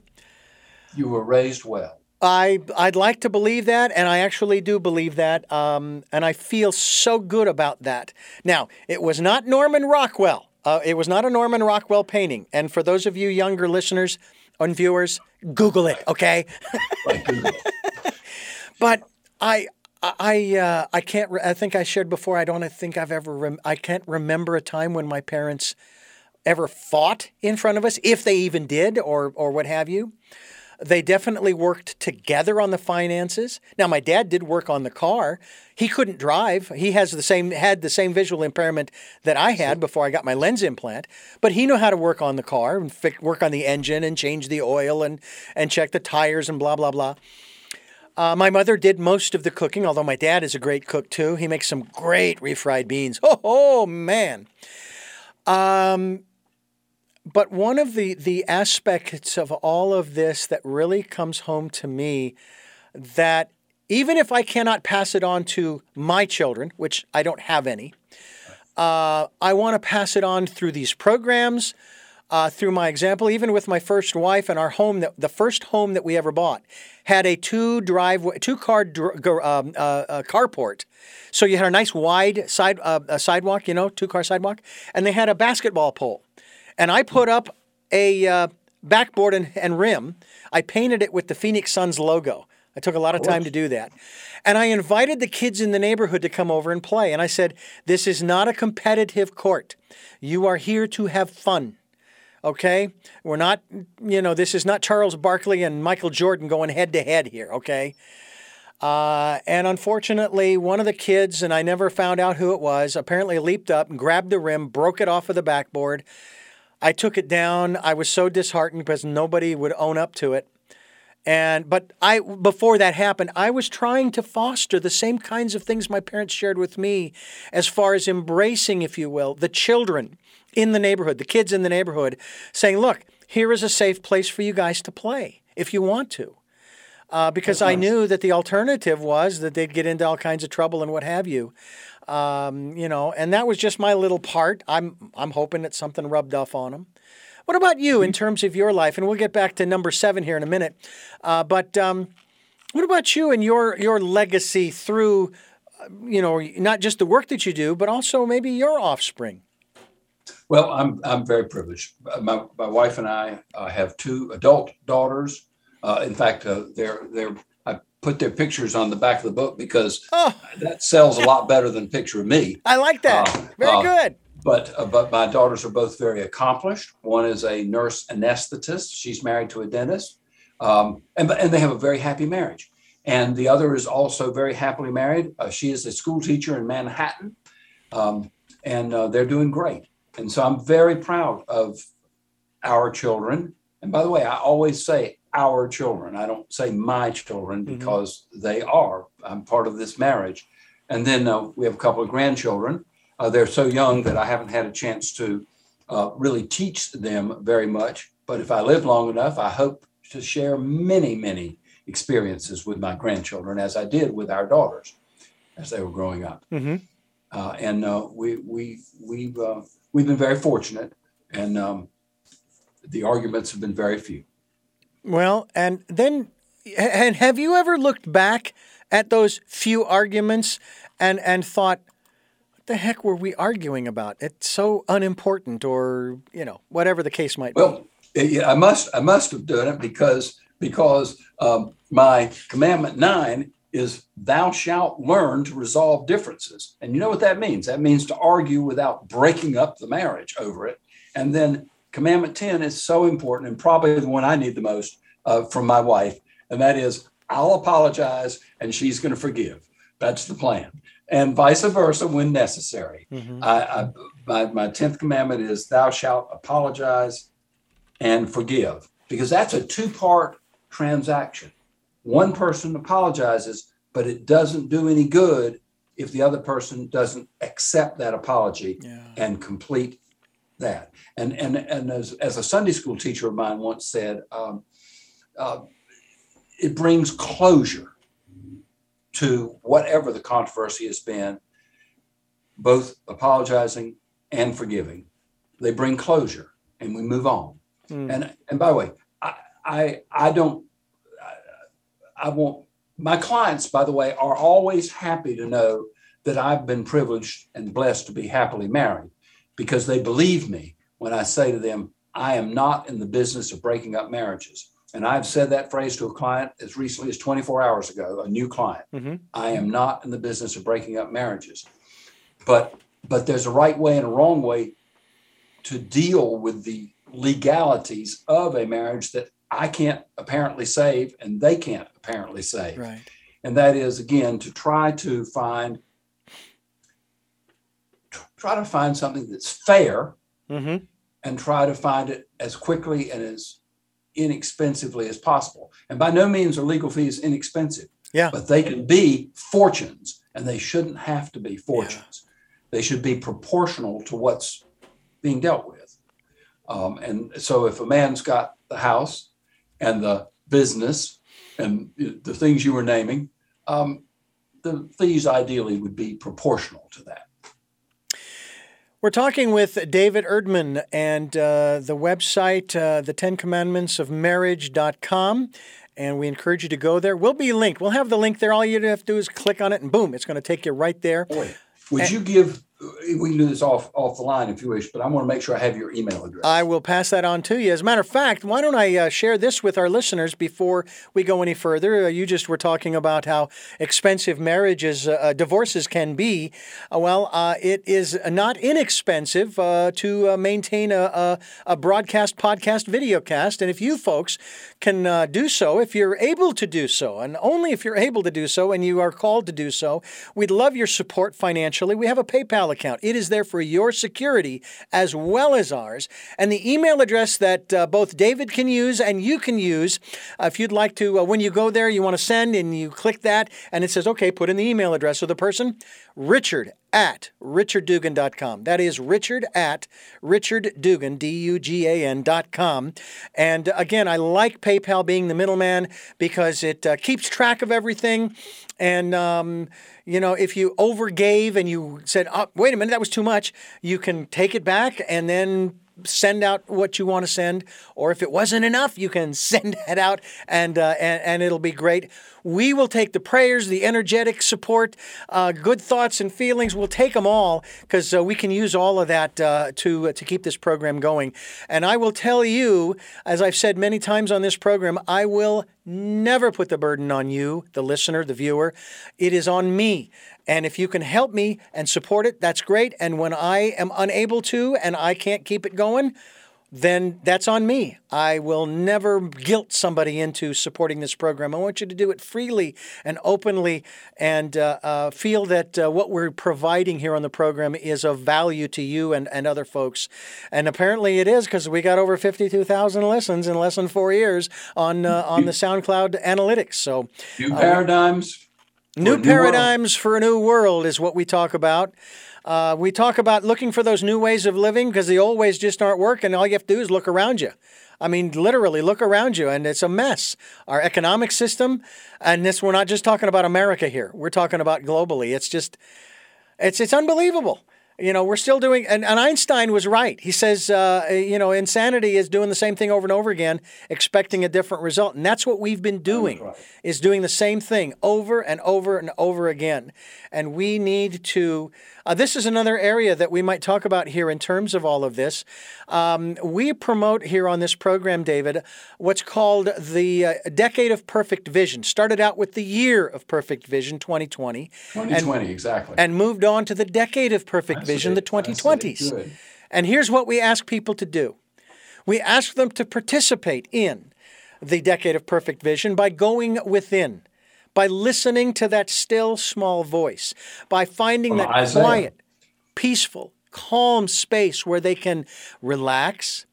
Speaker 2: You were raised well.
Speaker 1: I I'd like to believe that, and I actually do believe that, um, and I feel so good about that. Now, it was not Norman Rockwell. Uh, it was not a Norman Rockwell painting. And for those of you younger listeners and viewers, Google it, okay? But I I uh, I can't. Re- I think I shared before. I don't think I've ever. Rem- I can't remember a time when my parents ever fought in front of us, if they even did, or or what have you. They definitely worked together on the finances. Now, my dad did work on the car. He couldn't drive. He has the same had the same visual impairment that I had before I got my lens implant. But he knew how to work on the car and work on the engine and change the oil and and check the tires and blah blah blah. Uh, my mother did most of the cooking, although my dad is a great cook too. He makes some great refried beans. Oh, oh man. Um, but one of the, the aspects of all of this that really comes home to me that even if I cannot pass it on to my children, which I don't have any, uh, I want to pass it on through these programs, uh, through my example, even with my first wife and our home, that the first home that we ever bought had a two driveway, two car um, uh, uh, carport. So you had a nice wide side uh, sidewalk, you know, two car sidewalk, and they had a basketball pole. And I put up a uh, backboard and, and rim. I painted it with the Phoenix Suns logo. I took a lot of time to do that. And I invited the kids in the neighborhood to come over and play. And I said, This is not a competitive court. You are here to have fun. Okay? We're not, you know, this is not Charles Barkley and Michael Jordan going head to head here. Okay? Uh, and unfortunately, one of the kids, and I never found out who it was, apparently leaped up and grabbed the rim, broke it off of the backboard, I took it down. I was so disheartened because nobody would own up to it. And but I before that happened, I was trying to foster the same kinds of things my parents shared with me as far as embracing, if you will, the children in the neighborhood, the kids in the neighborhood, saying, "Look, here is a safe place for you guys to play if you want to." Uh, because I knew that the alternative was that they'd get into all kinds of trouble and what have you. Um, you know, and that was just my little part. I'm I'm hoping that something rubbed off on them. What about you in terms of your life? And we'll get back to number seven here in a minute. Uh, but um, what about you and your your legacy through, uh, you know, not just the work that you do, but also maybe your offspring?
Speaker 2: Well, I'm I'm very privileged. My, my wife and I uh, have two adult daughters. Uh, in fact, uh, they're they're put their pictures on the back of the book because oh. that sells a lot better than picture of me.
Speaker 1: I like that. Uh, very uh, good.
Speaker 2: But uh, but my daughters are both very accomplished. One is a nurse anesthetist. She's married to a dentist, um, and and they have a very happy marriage. And the other is also very happily married. Uh, she is a school teacher in Manhattan, um, and uh, they're doing great. And so I'm very proud of our children. And by the way, I always say our children. I don't say my children mm-hmm. because mm-hmm. they are. I'm part of this marriage. And then uh, we have a couple of grandchildren. Uh, they're so young that I haven't had a chance to uh, really teach them very much. But if I live long enough, I hope to share many, many experiences with my grandchildren, as I did with our daughters as they were growing up. Mm-hmm. Uh, and uh, we we we've uh, we've been very fortunate, and um, the arguments have been very few.
Speaker 1: Well, and then, and have you ever looked back at those few arguments and and thought, what the heck were we arguing about? It's so unimportant, or you know, whatever the case might
Speaker 2: well, be. Well, I must I must have done it because because um, my commandment nine is thou shalt learn to resolve differences. And you know what that means? That means to argue without breaking up the marriage over it. And then commandment 10 is so important and probably the one I need the most uh, from my wife. And that is, I'll apologize and she's going to forgive. That's the plan. And vice versa when necessary. Mm-hmm. I, I, my, my 10th commandment is, Thou shalt apologize and forgive, because that's a two part transaction. One person apologizes, but it doesn't do any good if the other person doesn't accept that apology yeah. and complete that. And and and as, as a Sunday school teacher of mine once said, um, uh, it brings closure to whatever the controversy has been, both apologizing and forgiving. They bring closure, and we move on. Mm. And and by the way, I I, I don't I, I won't. My clients, by the way, are always happy to know that I've been privileged and blessed to be happily married because they believe me when I say to them, I am not in the business of breaking up marriages. And I've said that phrase to a client as recently as 24 hours ago, a new client. Mm-hmm. I am not in the business of breaking up marriages. But but there's a right way and a wrong way to deal with the legalities of a marriage that I can't apparently save and they can't apparently save.
Speaker 1: Right.
Speaker 2: And that is again to try to find try to find something that's fair
Speaker 1: Mm-hmm.
Speaker 2: and try to find it as quickly and as inexpensively as possible. And by no means are legal fees inexpensive.
Speaker 1: Yeah.
Speaker 2: But they can be fortunes and they shouldn't have to be fortunes. They should be proportional to what's being dealt with. Um, and so if a man's got the house and the business and the things you were naming, um, the fees ideally would be proportional to that.
Speaker 1: We're talking with David Erdman and uh, the website, uh, the Ten Commandments of Marriage.com. And we encourage you to go there. We'll be linked. We'll have the link there. All you have to do is click on it, and boom, it's going to take you right there.
Speaker 2: Boy, would
Speaker 1: And-
Speaker 2: you give? We can do this off off the line if you wish, but I want to make sure I have your email address.
Speaker 1: I will pass that on to you. As a matter of fact, why don't I uh, share this with our listeners before we go any further? Uh, you just were talking about how expensive marriages, uh, uh, divorces can be. Uh, well, uh, it is not inexpensive to maintain a, a, a broadcast, podcast, videocast. And if you folks can do so, if you're able to do so, and only if you're able to do so and you are called to do so, we'd love your support financially. We have a PayPal account. It is there for your security as well as ours. And the email address that uh, both David can use and you can use, uh, if you'd like to, uh, when you go there, you want to send and you click that, and it says, okay, put in the email address of the person, Richard at richarddugan.com. That is Richard at richarddugan, D-U-G-A-N dot com. And again, I like PayPal being the middleman because it uh, keeps track of everything. And, um, you know, if you overgave and you said, oh, wait a minute, that was too much, you can take it back and then send out what you want to send. Or if it wasn't enough, you can send that out and, uh, and, and it'll be great. We will take the prayers, the energetic support, uh, good thoughts and feelings. We'll take them all because uh, we can use all of that uh, to uh, to keep this program going. And I will tell you, as I've said many times on this program, I will never put the burden on you, the listener, the viewer. It is on me. And if you can help me and support it, that's great. And when I am unable to and I can't keep it going, then that's on me. I will never guilt somebody into supporting this program. I want you to do it freely and openly and uh, uh, feel that uh, what we're providing here on the program is of value to you and, and other folks. And apparently it is because we got over 52,000 listens in less than four years on, uh, on the SoundCloud analytics. So,
Speaker 2: New paradigms.
Speaker 1: New
Speaker 2: new
Speaker 1: paradigms for a new world is what we talk about. Uh, we talk about looking for those new ways of living because the old ways just aren't working. All you have to do is look around you. I mean, literally look around you, and it's a mess. Our economic system, and this we're not just talking about America here. We're talking about globally. It's just, it's it's unbelievable. You know, we're still doing, and, and Einstein was right. He says, uh, you know, insanity is doing the same thing over and over again, expecting a different result. And that's what we've been doing,
Speaker 2: right.
Speaker 1: is doing the same thing over and over and over again. And we need to, uh, this is another area that we might talk about here in terms of all of this. Um, we promote here on this program, David, what's called the uh, Decade of Perfect Vision. Started out with the Year of Perfect Vision, 2020.
Speaker 2: 2020, exactly.
Speaker 1: And moved on to the Decade of Perfect
Speaker 2: That's
Speaker 1: Vision,
Speaker 2: it.
Speaker 1: the 2020s. And here's what we ask people to do we ask them to participate in the Decade of Perfect Vision by going within, by listening to that still small voice, by finding that
Speaker 2: Isaiah.
Speaker 1: quiet, peaceful, calm space where they can relax.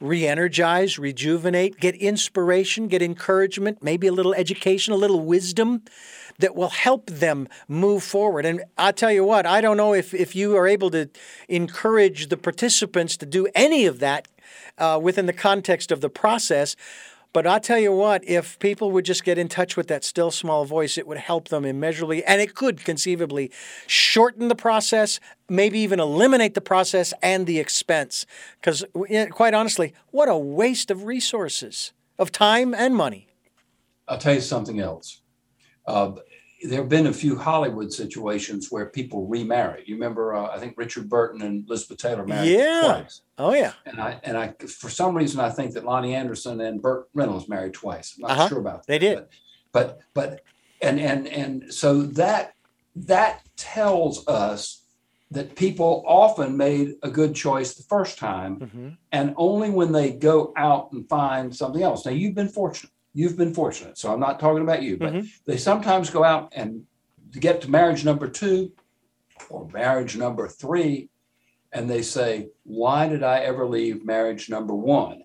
Speaker 1: Re energize, rejuvenate, get inspiration, get encouragement, maybe a little education, a little wisdom that will help them move forward. And I'll tell you what, I don't know if, if you are able to encourage the participants to do any of that uh, within the context of the process. But I'll tell you what, if people would just get in touch with that still small voice, it would help them immeasurably, and it could conceivably shorten the process, maybe even eliminate the process and the expense. Because, quite honestly, what a waste of resources, of time and money.
Speaker 2: I'll tell you something else. Uh, there have been a few Hollywood situations where people remarry. You remember, uh, I think Richard Burton and Elizabeth Taylor married
Speaker 1: Yeah.
Speaker 2: twice.
Speaker 1: Oh, yeah.
Speaker 2: And I and I for some reason I think that Loni Anderson and Burt Reynolds married twice. I'm not
Speaker 1: Uh-huh.
Speaker 2: sure about
Speaker 1: They did.
Speaker 2: But, but but and and and so that that tells us that people often made a good choice the first time,
Speaker 1: Mm-hmm.
Speaker 2: and only when they go out and find something else. Now, you've been fortunate. You've been fortunate. So I'm not talking about you, but
Speaker 1: Mhm.
Speaker 2: they sometimes go out and get to marriage number two or marriage number three, and they say, Why did I ever leave marriage number one?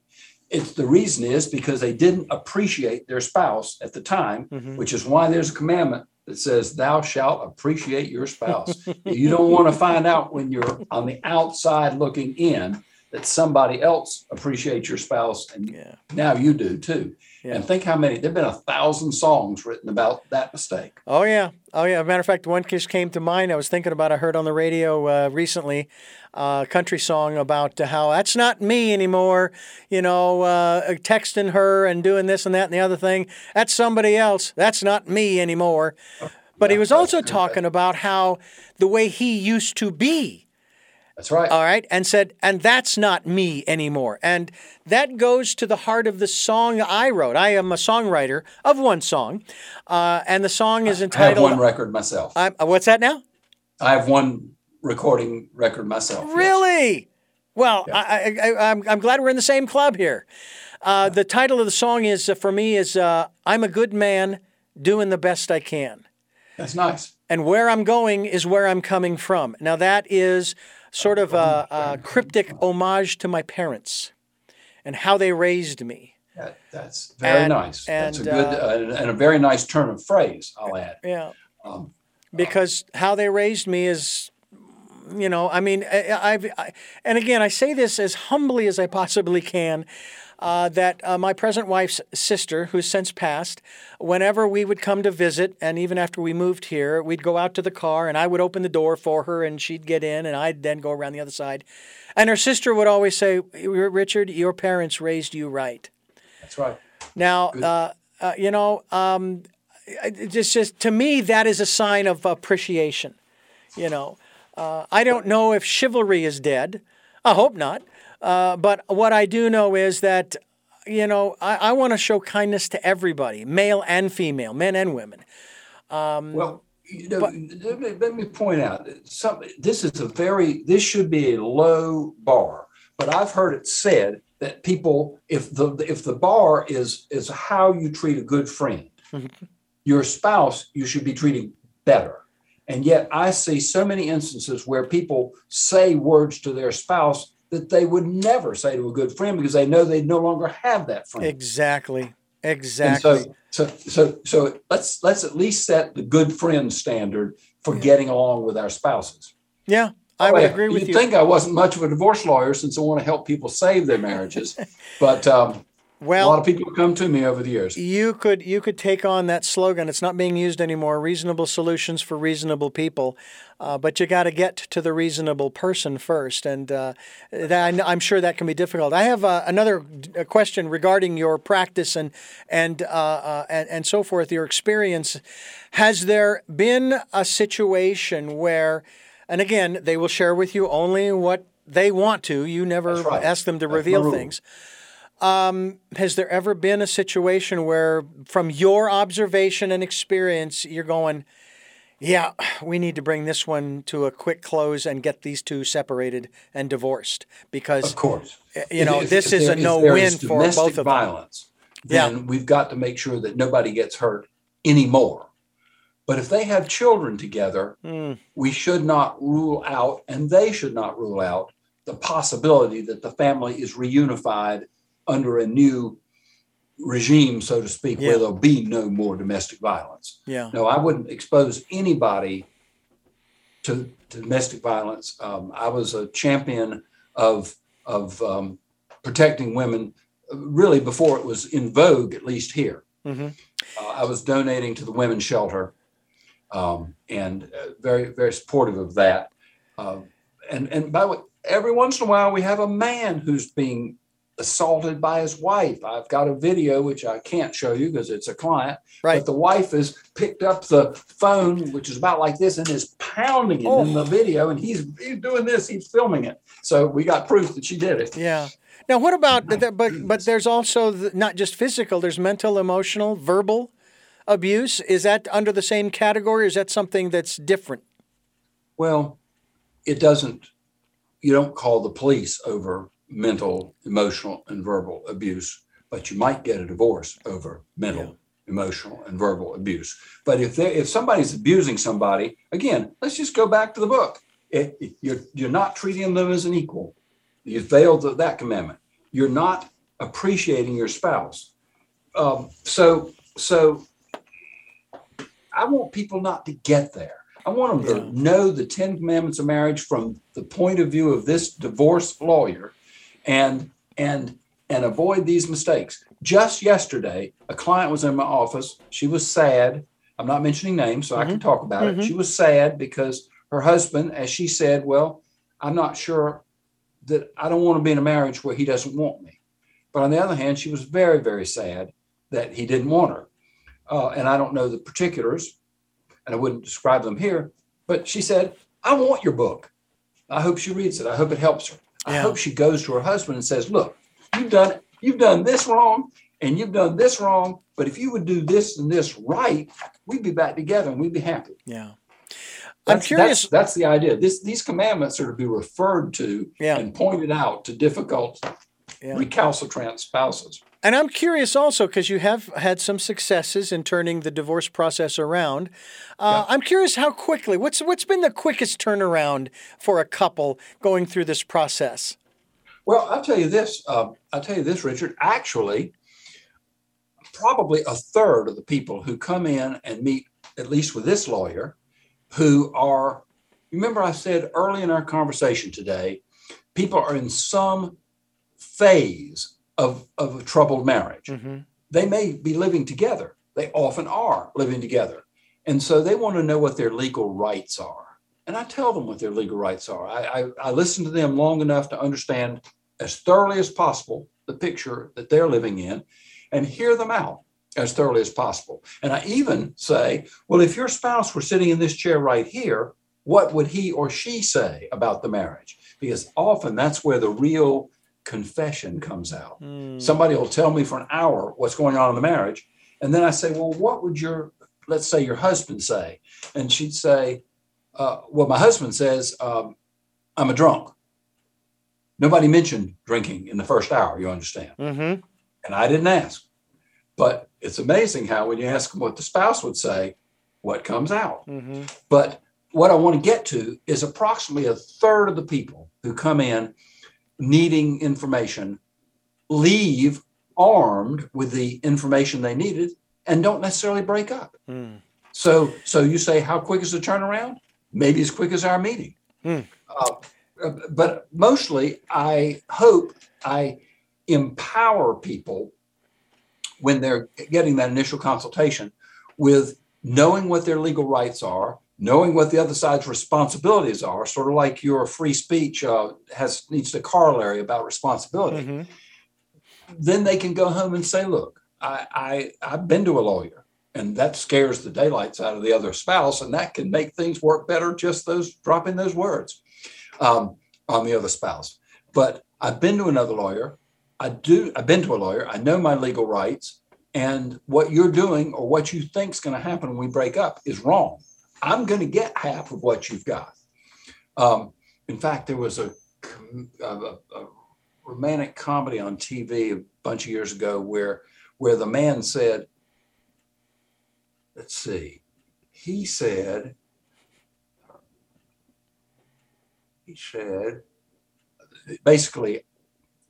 Speaker 2: It's the reason is because they didn't appreciate their spouse at the time,
Speaker 1: Mhm.
Speaker 2: which is why there's a commandment that says, Thou shalt appreciate your spouse. you don't want to find out when you're on the outside looking in that somebody else appreciates your spouse, and
Speaker 1: Yeah.
Speaker 2: now you do too.
Speaker 1: Yeah.
Speaker 2: And think how many, there have been a thousand songs written about that mistake.
Speaker 1: Oh yeah, oh yeah. As a matter of fact, one just came to mind. I was thinking about. I heard on the radio uh, recently, uh, a country song about how that's not me anymore. You know, uh, texting her and doing this and that and the other thing. That's somebody else. That's not me anymore. But he was also talking about how the way he used to be.
Speaker 2: That's right.
Speaker 1: All right. And said, and that's not me anymore. And that goes to the heart of the song I wrote. I am a songwriter of one song. Uh, and the song is
Speaker 2: I have
Speaker 1: entitled.
Speaker 2: one record myself.
Speaker 1: I'm, uh, what's that now?
Speaker 2: I have one recording record myself. yes.
Speaker 1: Really? Well,
Speaker 2: Yeah.
Speaker 1: I, I, I, I'm, I'm glad we're in the same club here. Uh, the title of the song is, uh, for me, is uh, I'm a good man doing the best I can.
Speaker 2: That's nice.
Speaker 1: And where I'm going is where I'm coming from. Now, that is sort of a, a cryptic homage to my parents and how they raised me.
Speaker 2: That, that's very
Speaker 1: And-
Speaker 2: nice. that's a
Speaker 1: and,
Speaker 2: good uh, and a very nice turn of phrase. I'll add.
Speaker 1: Yeah.
Speaker 2: Um,
Speaker 1: because how they raised me is you know i mean I, i've I, and again i say this as humbly as i possibly can uh, that uh, my present wife's sister who's since passed whenever we would come to visit and even after we moved here we'd go out to the car and i would open the door for her and she'd get in and i'd then go around the other side and her sister would always say richard your parents raised you right
Speaker 2: that's right.
Speaker 1: now, uh, uh, you know, um, just, just to me, that is a sign of appreciation. You know, uh, I don't know if chivalry is dead. I hope not. Uh, but what I do know is that, you know, I, I want to show kindness to everybody, male and female, men and women.
Speaker 2: Well, you know, let, me, let me point out some. This is a very. This should be a low bar, but I've heard it said that people, if the if the bar is is how you treat a good friend, your spouse, you should be treating better. And yet, I see so many instances where people say words to their spouse that they would never say to a good friend because they know they no longer have that friend.
Speaker 1: Exactly.
Speaker 2: And
Speaker 1: Exactly.
Speaker 2: so, so, so, so let's let's at least set the good friend standard for getting along with our spouses.
Speaker 1: yeah, I would agree with
Speaker 2: you'd
Speaker 1: you.
Speaker 2: think I wasn't much of a divorce lawyer since I want to help people save their marriages, but um, a lot of people come to me over the years.
Speaker 1: you could you could take on that slogan. It's not being used anymore. Reasonable solutions for reasonable people, uh, but you got to get to the reasonable person first, and uh, that, I'm sure that can be difficult. I have uh, another question regarding your practice and and, uh, uh, and and so forth. Your experience. Has there been a situation where, and again, they will share with you only what they want to. You never
Speaker 2: right.
Speaker 1: ask them to
Speaker 2: That's
Speaker 1: reveal
Speaker 2: rule.
Speaker 1: Things. Has there ever been a situation where, from your observation and experience, you're going, yeah, we need to bring this one to a quick close and get these two separated and divorced because
Speaker 2: Of course,
Speaker 1: you know,
Speaker 2: If-
Speaker 1: this
Speaker 2: if
Speaker 1: is
Speaker 2: there-
Speaker 1: a no-win
Speaker 2: is
Speaker 1: for both of them.
Speaker 2: violence.
Speaker 1: Yeah.
Speaker 2: Then we've got to make sure that nobody gets hurt anymore. But if they have children together,
Speaker 1: Mm,
Speaker 2: we should not rule out, and they should not rule out, the possibility that the family is reunified under a new regime, so to speak,
Speaker 1: Yeah.
Speaker 2: where there'll be no more domestic violence.
Speaker 1: yeah,
Speaker 2: No, I wouldn't expose anybody to, to domestic violence. Um, I was a champion of of um, protecting women, really before it was in vogue, at least here.
Speaker 1: hmm
Speaker 2: Uh, I was donating to the women's shelter, um, and uh, very very supportive of that. Uh, and and by the way, every once in a while we have a man who's being assaulted by his wife. I've got a video which I can't show you because it's a client.
Speaker 1: right.
Speaker 2: But the wife has picked up the phone, which is about like this, and is pounding it in
Speaker 1: Oh.
Speaker 2: the video, and he's he's doing this, he's filming it. So we got proof that she did it.
Speaker 1: Yeah. Now, what about the, but but there's also the, not just physical. There's mental, emotional, verbal abuse. Is that under the same category? Or is that something that's different?
Speaker 2: Well, it doesn't. You don't call the police over mental, emotional, and verbal abuse, but you might get a divorce over mental, yeah. emotional, and verbal abuse. But if they, if somebody's abusing somebody, again, let's just go back to the book. It, it, you're you're not treating them as an equal. You failed that commandment. You're not appreciating your spouse. Um, so so I want people not to get there. I want them yeah. to know the Ten Commandments of marriage from the point of view of this divorce lawyer, and and and avoid these mistakes. Just yesterday, a client was in my office. She was sad. I'm not mentioning names, so mm-hmm. I can mm-hmm. talk about mm-hmm. it. She was sad because her husband, as she said, well, I'm not sure that I don't want to be in a marriage where he doesn't want me. But on the other hand, she was very, very sad that he didn't want her. Uh, and I don't know the particulars, and I wouldn't describe them here. But she said, I want your book. I hope she reads it. I hope it helps her. I yeah. hope she goes to her husband and says, Look, you've done you've done this wrong and you've done this wrong. But if you would do this and this right, we'd be back together and we'd be happy.
Speaker 1: Yeah.
Speaker 2: That's, I'm curious. That's, that's, the idea. This these commandments are to be referred to yeah. and pointed out to difficult yeah. recalcitrant spouses.
Speaker 1: And I'm curious also because you have had some successes in turning the divorce process around. Uh, yeah. I'm curious how quickly. What's what's been the quickest turnaround for a couple going through this process?
Speaker 2: Well, I'll tell you this. Uh, I'll tell you this, Richard. Actually, probably a third of the people who come in and meet, at least with this lawyer, who are. Remember, I said early in our conversation today, people are in some phase of, of a troubled marriage. Mm-hmm. They may be living together. They often are living together. And so they want to know what their legal rights are. And I tell them what their legal rights are. I, I, I listen to them long enough to understand as thoroughly as possible the picture that they're living in and hear them out as thoroughly as possible. And I even say, well, if your spouse were sitting in this chair right here, what would he or she say about the marriage? Because often that's where the real confession comes out. Mm. Somebody will tell me for an hour what's going on in the marriage. And then I say, well, what would your, let's say your husband say? And she'd say, uh, well, my husband says, um, I'm a drunk. Nobody mentioned drinking in the first hour, you understand. Mm-hmm. And I didn't ask. But it's amazing how when you ask them what the spouse would say, what comes out. Mm-hmm. But what I want to get to is approximately a third of the people who come in needing information leave armed with the information they needed and don't necessarily break up. Mm. So, so you say, how quick is the turnaround? Maybe as quick as our meeting. Mm. Uh, but mostly, I hope I empower people when they're getting that initial consultation with knowing what their legal rights are, knowing what the other side's responsibilities are, sort of like your free speech uh, has needs to corollary about responsibility. Mm-hmm. Then they can go home and say, "Look, I, I I've been to a lawyer, and that scares the daylights out of the other spouse, and that can make things work better. Just those dropping those words um, on the other spouse. But I've been to another lawyer. I do. I've been to a lawyer. I know my legal rights." And what you're doing or what you think is going to happen when we break up is wrong I'm going to get half of what you've got. Um, in fact, there was a, a, a, romantic comedy on TV a bunch of years ago where where the man said, let's see, he said, he said, basically,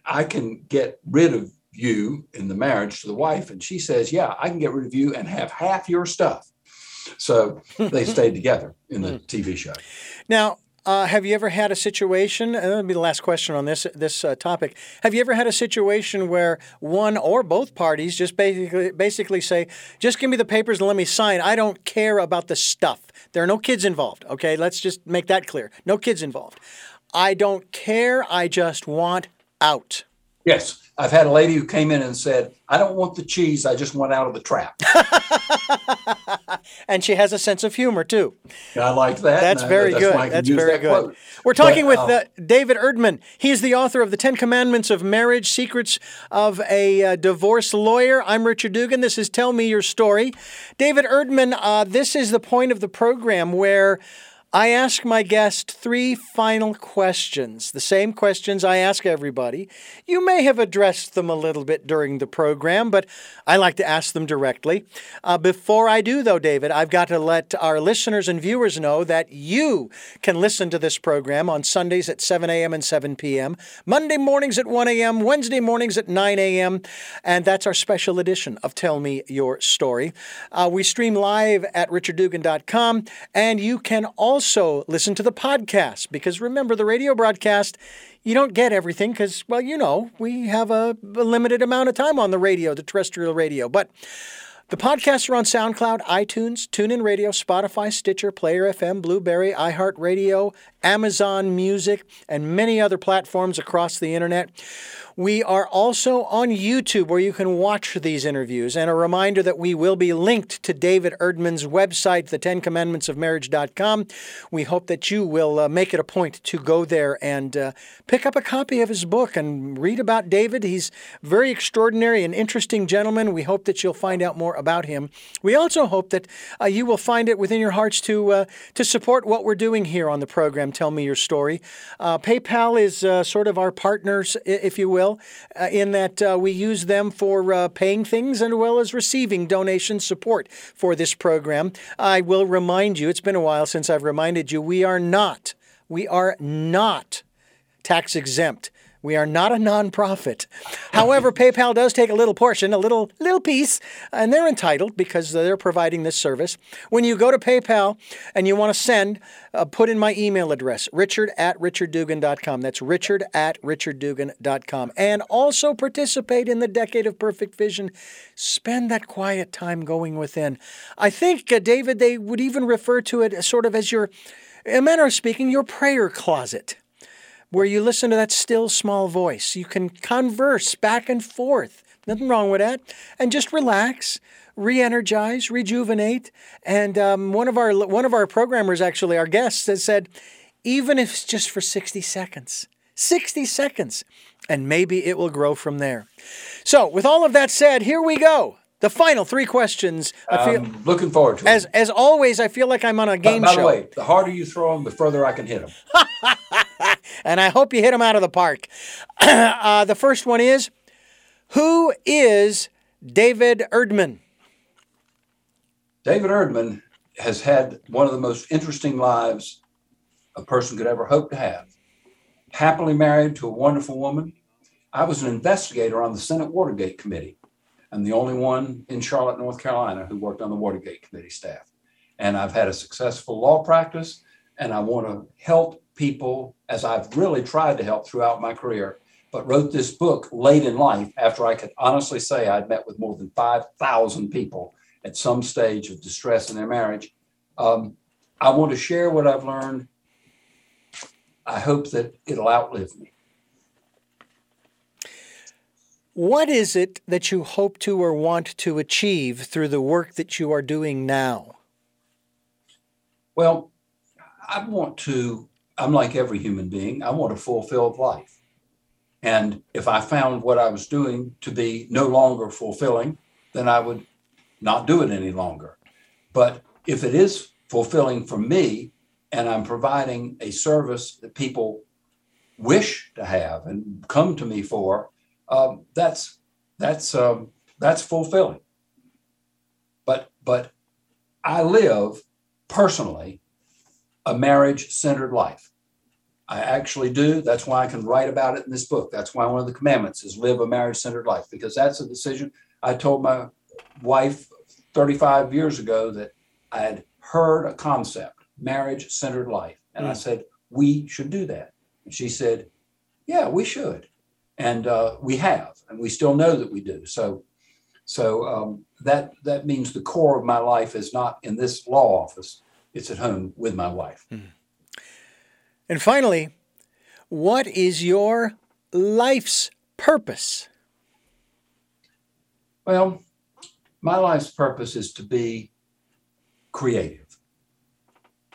Speaker 2: I can get rid of you in the marriage to the wife, and she says, yeah, I can get rid of you and have half your stuff. So they stayed together in the TV show.
Speaker 1: Now, uh, have you ever had a situation? And that'll be the last question on this this uh, topic. Have you ever had a situation where one or both parties just basically basically say, "Just give me the papers and let me sign. I don't care about the stuff. There are no kids involved." Okay, let's just make that clear. No kids involved. I don't care. I just want out.
Speaker 2: Yes. I've had a lady who came in and said, I don't want the cheese, I just want out of the trap.
Speaker 1: and she has a sense of humor too.
Speaker 2: I like that.
Speaker 1: That's very that's good. That's very that good. Quote. We're talking but, with uh, David Erdman. He's the author of The Ten Commandments of Marriage Secrets of a uh, Divorce Lawyer. I'm Richard Dugan. This is Tell Me Your Story. David Erdman, uh, this is the point of the program where I ask my guest three final questions, the same questions I ask everybody. You may have addressed them a little bit during the program, but I like to ask them directly. Uh, before I do, though, David, I've got to let our listeners and viewers know that you can listen to this program on Sundays at 7 a.m. and 7 p.m., Monday mornings at 1 a.m., Wednesday mornings at 9 a.m., and that's our special edition of Tell Me Your Story. Uh, we stream live at richarddugan.com, and you can also also listen to the podcast because remember, the radio broadcast, you don't get everything because, well, you know, we have a, a limited amount of time on the radio, the terrestrial radio. But the podcasts are on SoundCloud, iTunes, TuneIn Radio, Spotify, Stitcher, Player FM, Blubrry, iHeartRadio, Amazon Music, and many other platforms across the internet. We are also on YouTube where you can watch these interviews. And a reminder that we will be linked to David Erdman's website, the Ten Commandments of Marriage.com. We hope that you will uh, make it a point to go there and uh, pick up a copy of his book and read about David. He's very extraordinary and interesting gentleman. We hope that you'll find out more about him. We also hope that uh, you will find it within your hearts to uh, to support what we're doing here on the program. Tell me your story. Uh, PayPal is uh, sort of our partners, if you will will, uh, in that uh, we use them for uh, paying things as well as receiving donation support for this program. I will remind you, it's been a while since I've reminded you, we are not, we are not tax exempt. We are not a nonprofit. However, PayPal does take a little portion, a little little piece, and they're entitled because they're providing this service. When you go to PayPal and you want to send, uh, put in my email address, richard at richarddugan.com. That's richard at richarddugan.com. And also participate in the Decade of Perfect Vision. Spend that quiet time going within. I think, uh, David, they would even refer to it sort of as your, a manner of speaking, your prayer closet where you listen to that still small voice. You can converse back and forth. Nothing wrong with that. And just relax, re-energize, rejuvenate. And um, one of our one of our programmers, actually, our guests, has said, even if it's just for 60 seconds, 60 seconds, and maybe it will grow from there. So, with all of that said, here we go. The final three questions.
Speaker 2: I feel um, looking forward to
Speaker 1: as it. as always. I feel like I'm on a game
Speaker 2: by, by
Speaker 1: show.
Speaker 2: By the way, the harder you throw them, the further I can hit them.
Speaker 1: and I hope you hit them out of the park. uh, the first one is, who is David Erdman?
Speaker 2: David Erdman has had one of the most interesting lives a person could ever hope to have. Happily married to a wonderful woman. I was an investigator on the Senate Watergate Committee I'm the only one in Charlotte, North Carolina, who worked on the Watergate Committee staff. And I've had a successful law practice, and I want to help people as I've really tried to help throughout my career, but wrote this book late in life after I could honestly say I'd met with more than 5,000 people at some stage of distress in their marriage. Um, I want to share what I've learned. I hope that it'll outlive me.
Speaker 1: What is it that you hope to or want to achieve through the work that you are doing now?
Speaker 2: Well, I want to, I'm like every human being, I want a fulfilled life. And if I found what I was doing to be no longer fulfilling, then I would not do it any longer. But if it is fulfilling for me and I'm providing a service that people wish to have and come to me for, um, that's that's um, that's fulfilling. But but I live personally a marriage centered life. I actually do. That's why I can write about it in this book. That's why one of the commandments is live a marriage centered life because that's a decision I told my wife 35 years ago that I had heard a concept, marriage centered life. And mm. I said, we should do that. And she said, yeah, we should and uh, we have, and we still know that we do. So, so um, that that means the core of my life is not in this law office; it's at home with my wife. Mm.
Speaker 1: And finally, what is your life's purpose?
Speaker 2: Well, my life's purpose is to be creative.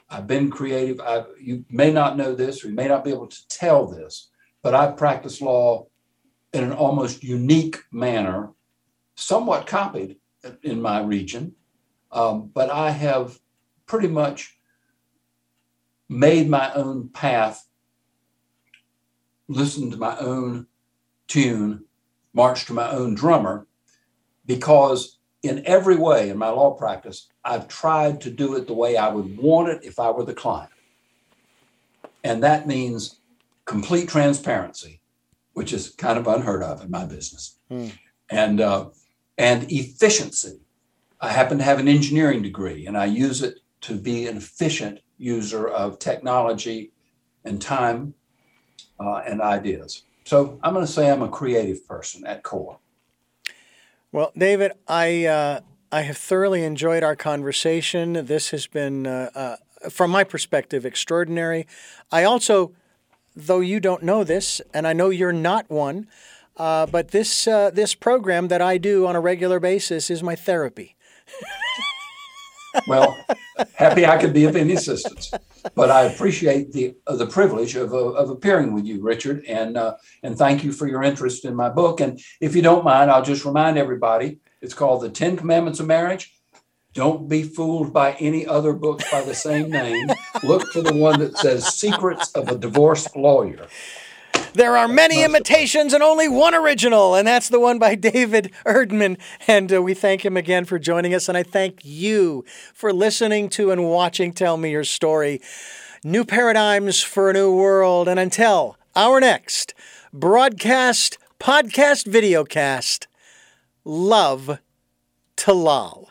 Speaker 2: I've been creative. I, you may not know this, or you may not be able to tell this, but I've practiced law in an almost unique manner, somewhat copied in my region. Um, but I have pretty much made my own path, listened to my own tune, marched to my own drummer, because in every way in my law practice, I've tried to do it the way I would want it if I were the client. And that means complete transparency, which is kind of unheard of in my business, hmm. and, uh, and efficiency. I happen to have an engineering degree and I use it to be an efficient user of technology and time uh, and ideas. So I'm going to say I'm a creative person at core.
Speaker 1: Well, David, I uh, I have thoroughly enjoyed our conversation. This has been, uh, uh, from my perspective, extraordinary. I also, though you don't know this, and I know you're not one, uh, but this uh, this program that I do on a regular basis is my therapy.
Speaker 2: well, happy I could be of any assistance. But I appreciate the uh, the privilege of, uh, of appearing with you, Richard, and uh, and thank you for your interest in my book. And if you don't mind, I'll just remind everybody it's called The Ten Commandments of Marriage. Don't be fooled by any other books by the same name. Look for the one that says Secrets of a Divorced Lawyer.
Speaker 1: There are many imitations and only one original, and that's the one by David Erdman. And uh, we thank him again for joining us, and I thank you for listening to and watching Tell Me Your Story. New paradigms for a new world. And until our next broadcast, podcast, videocast, love to Lal.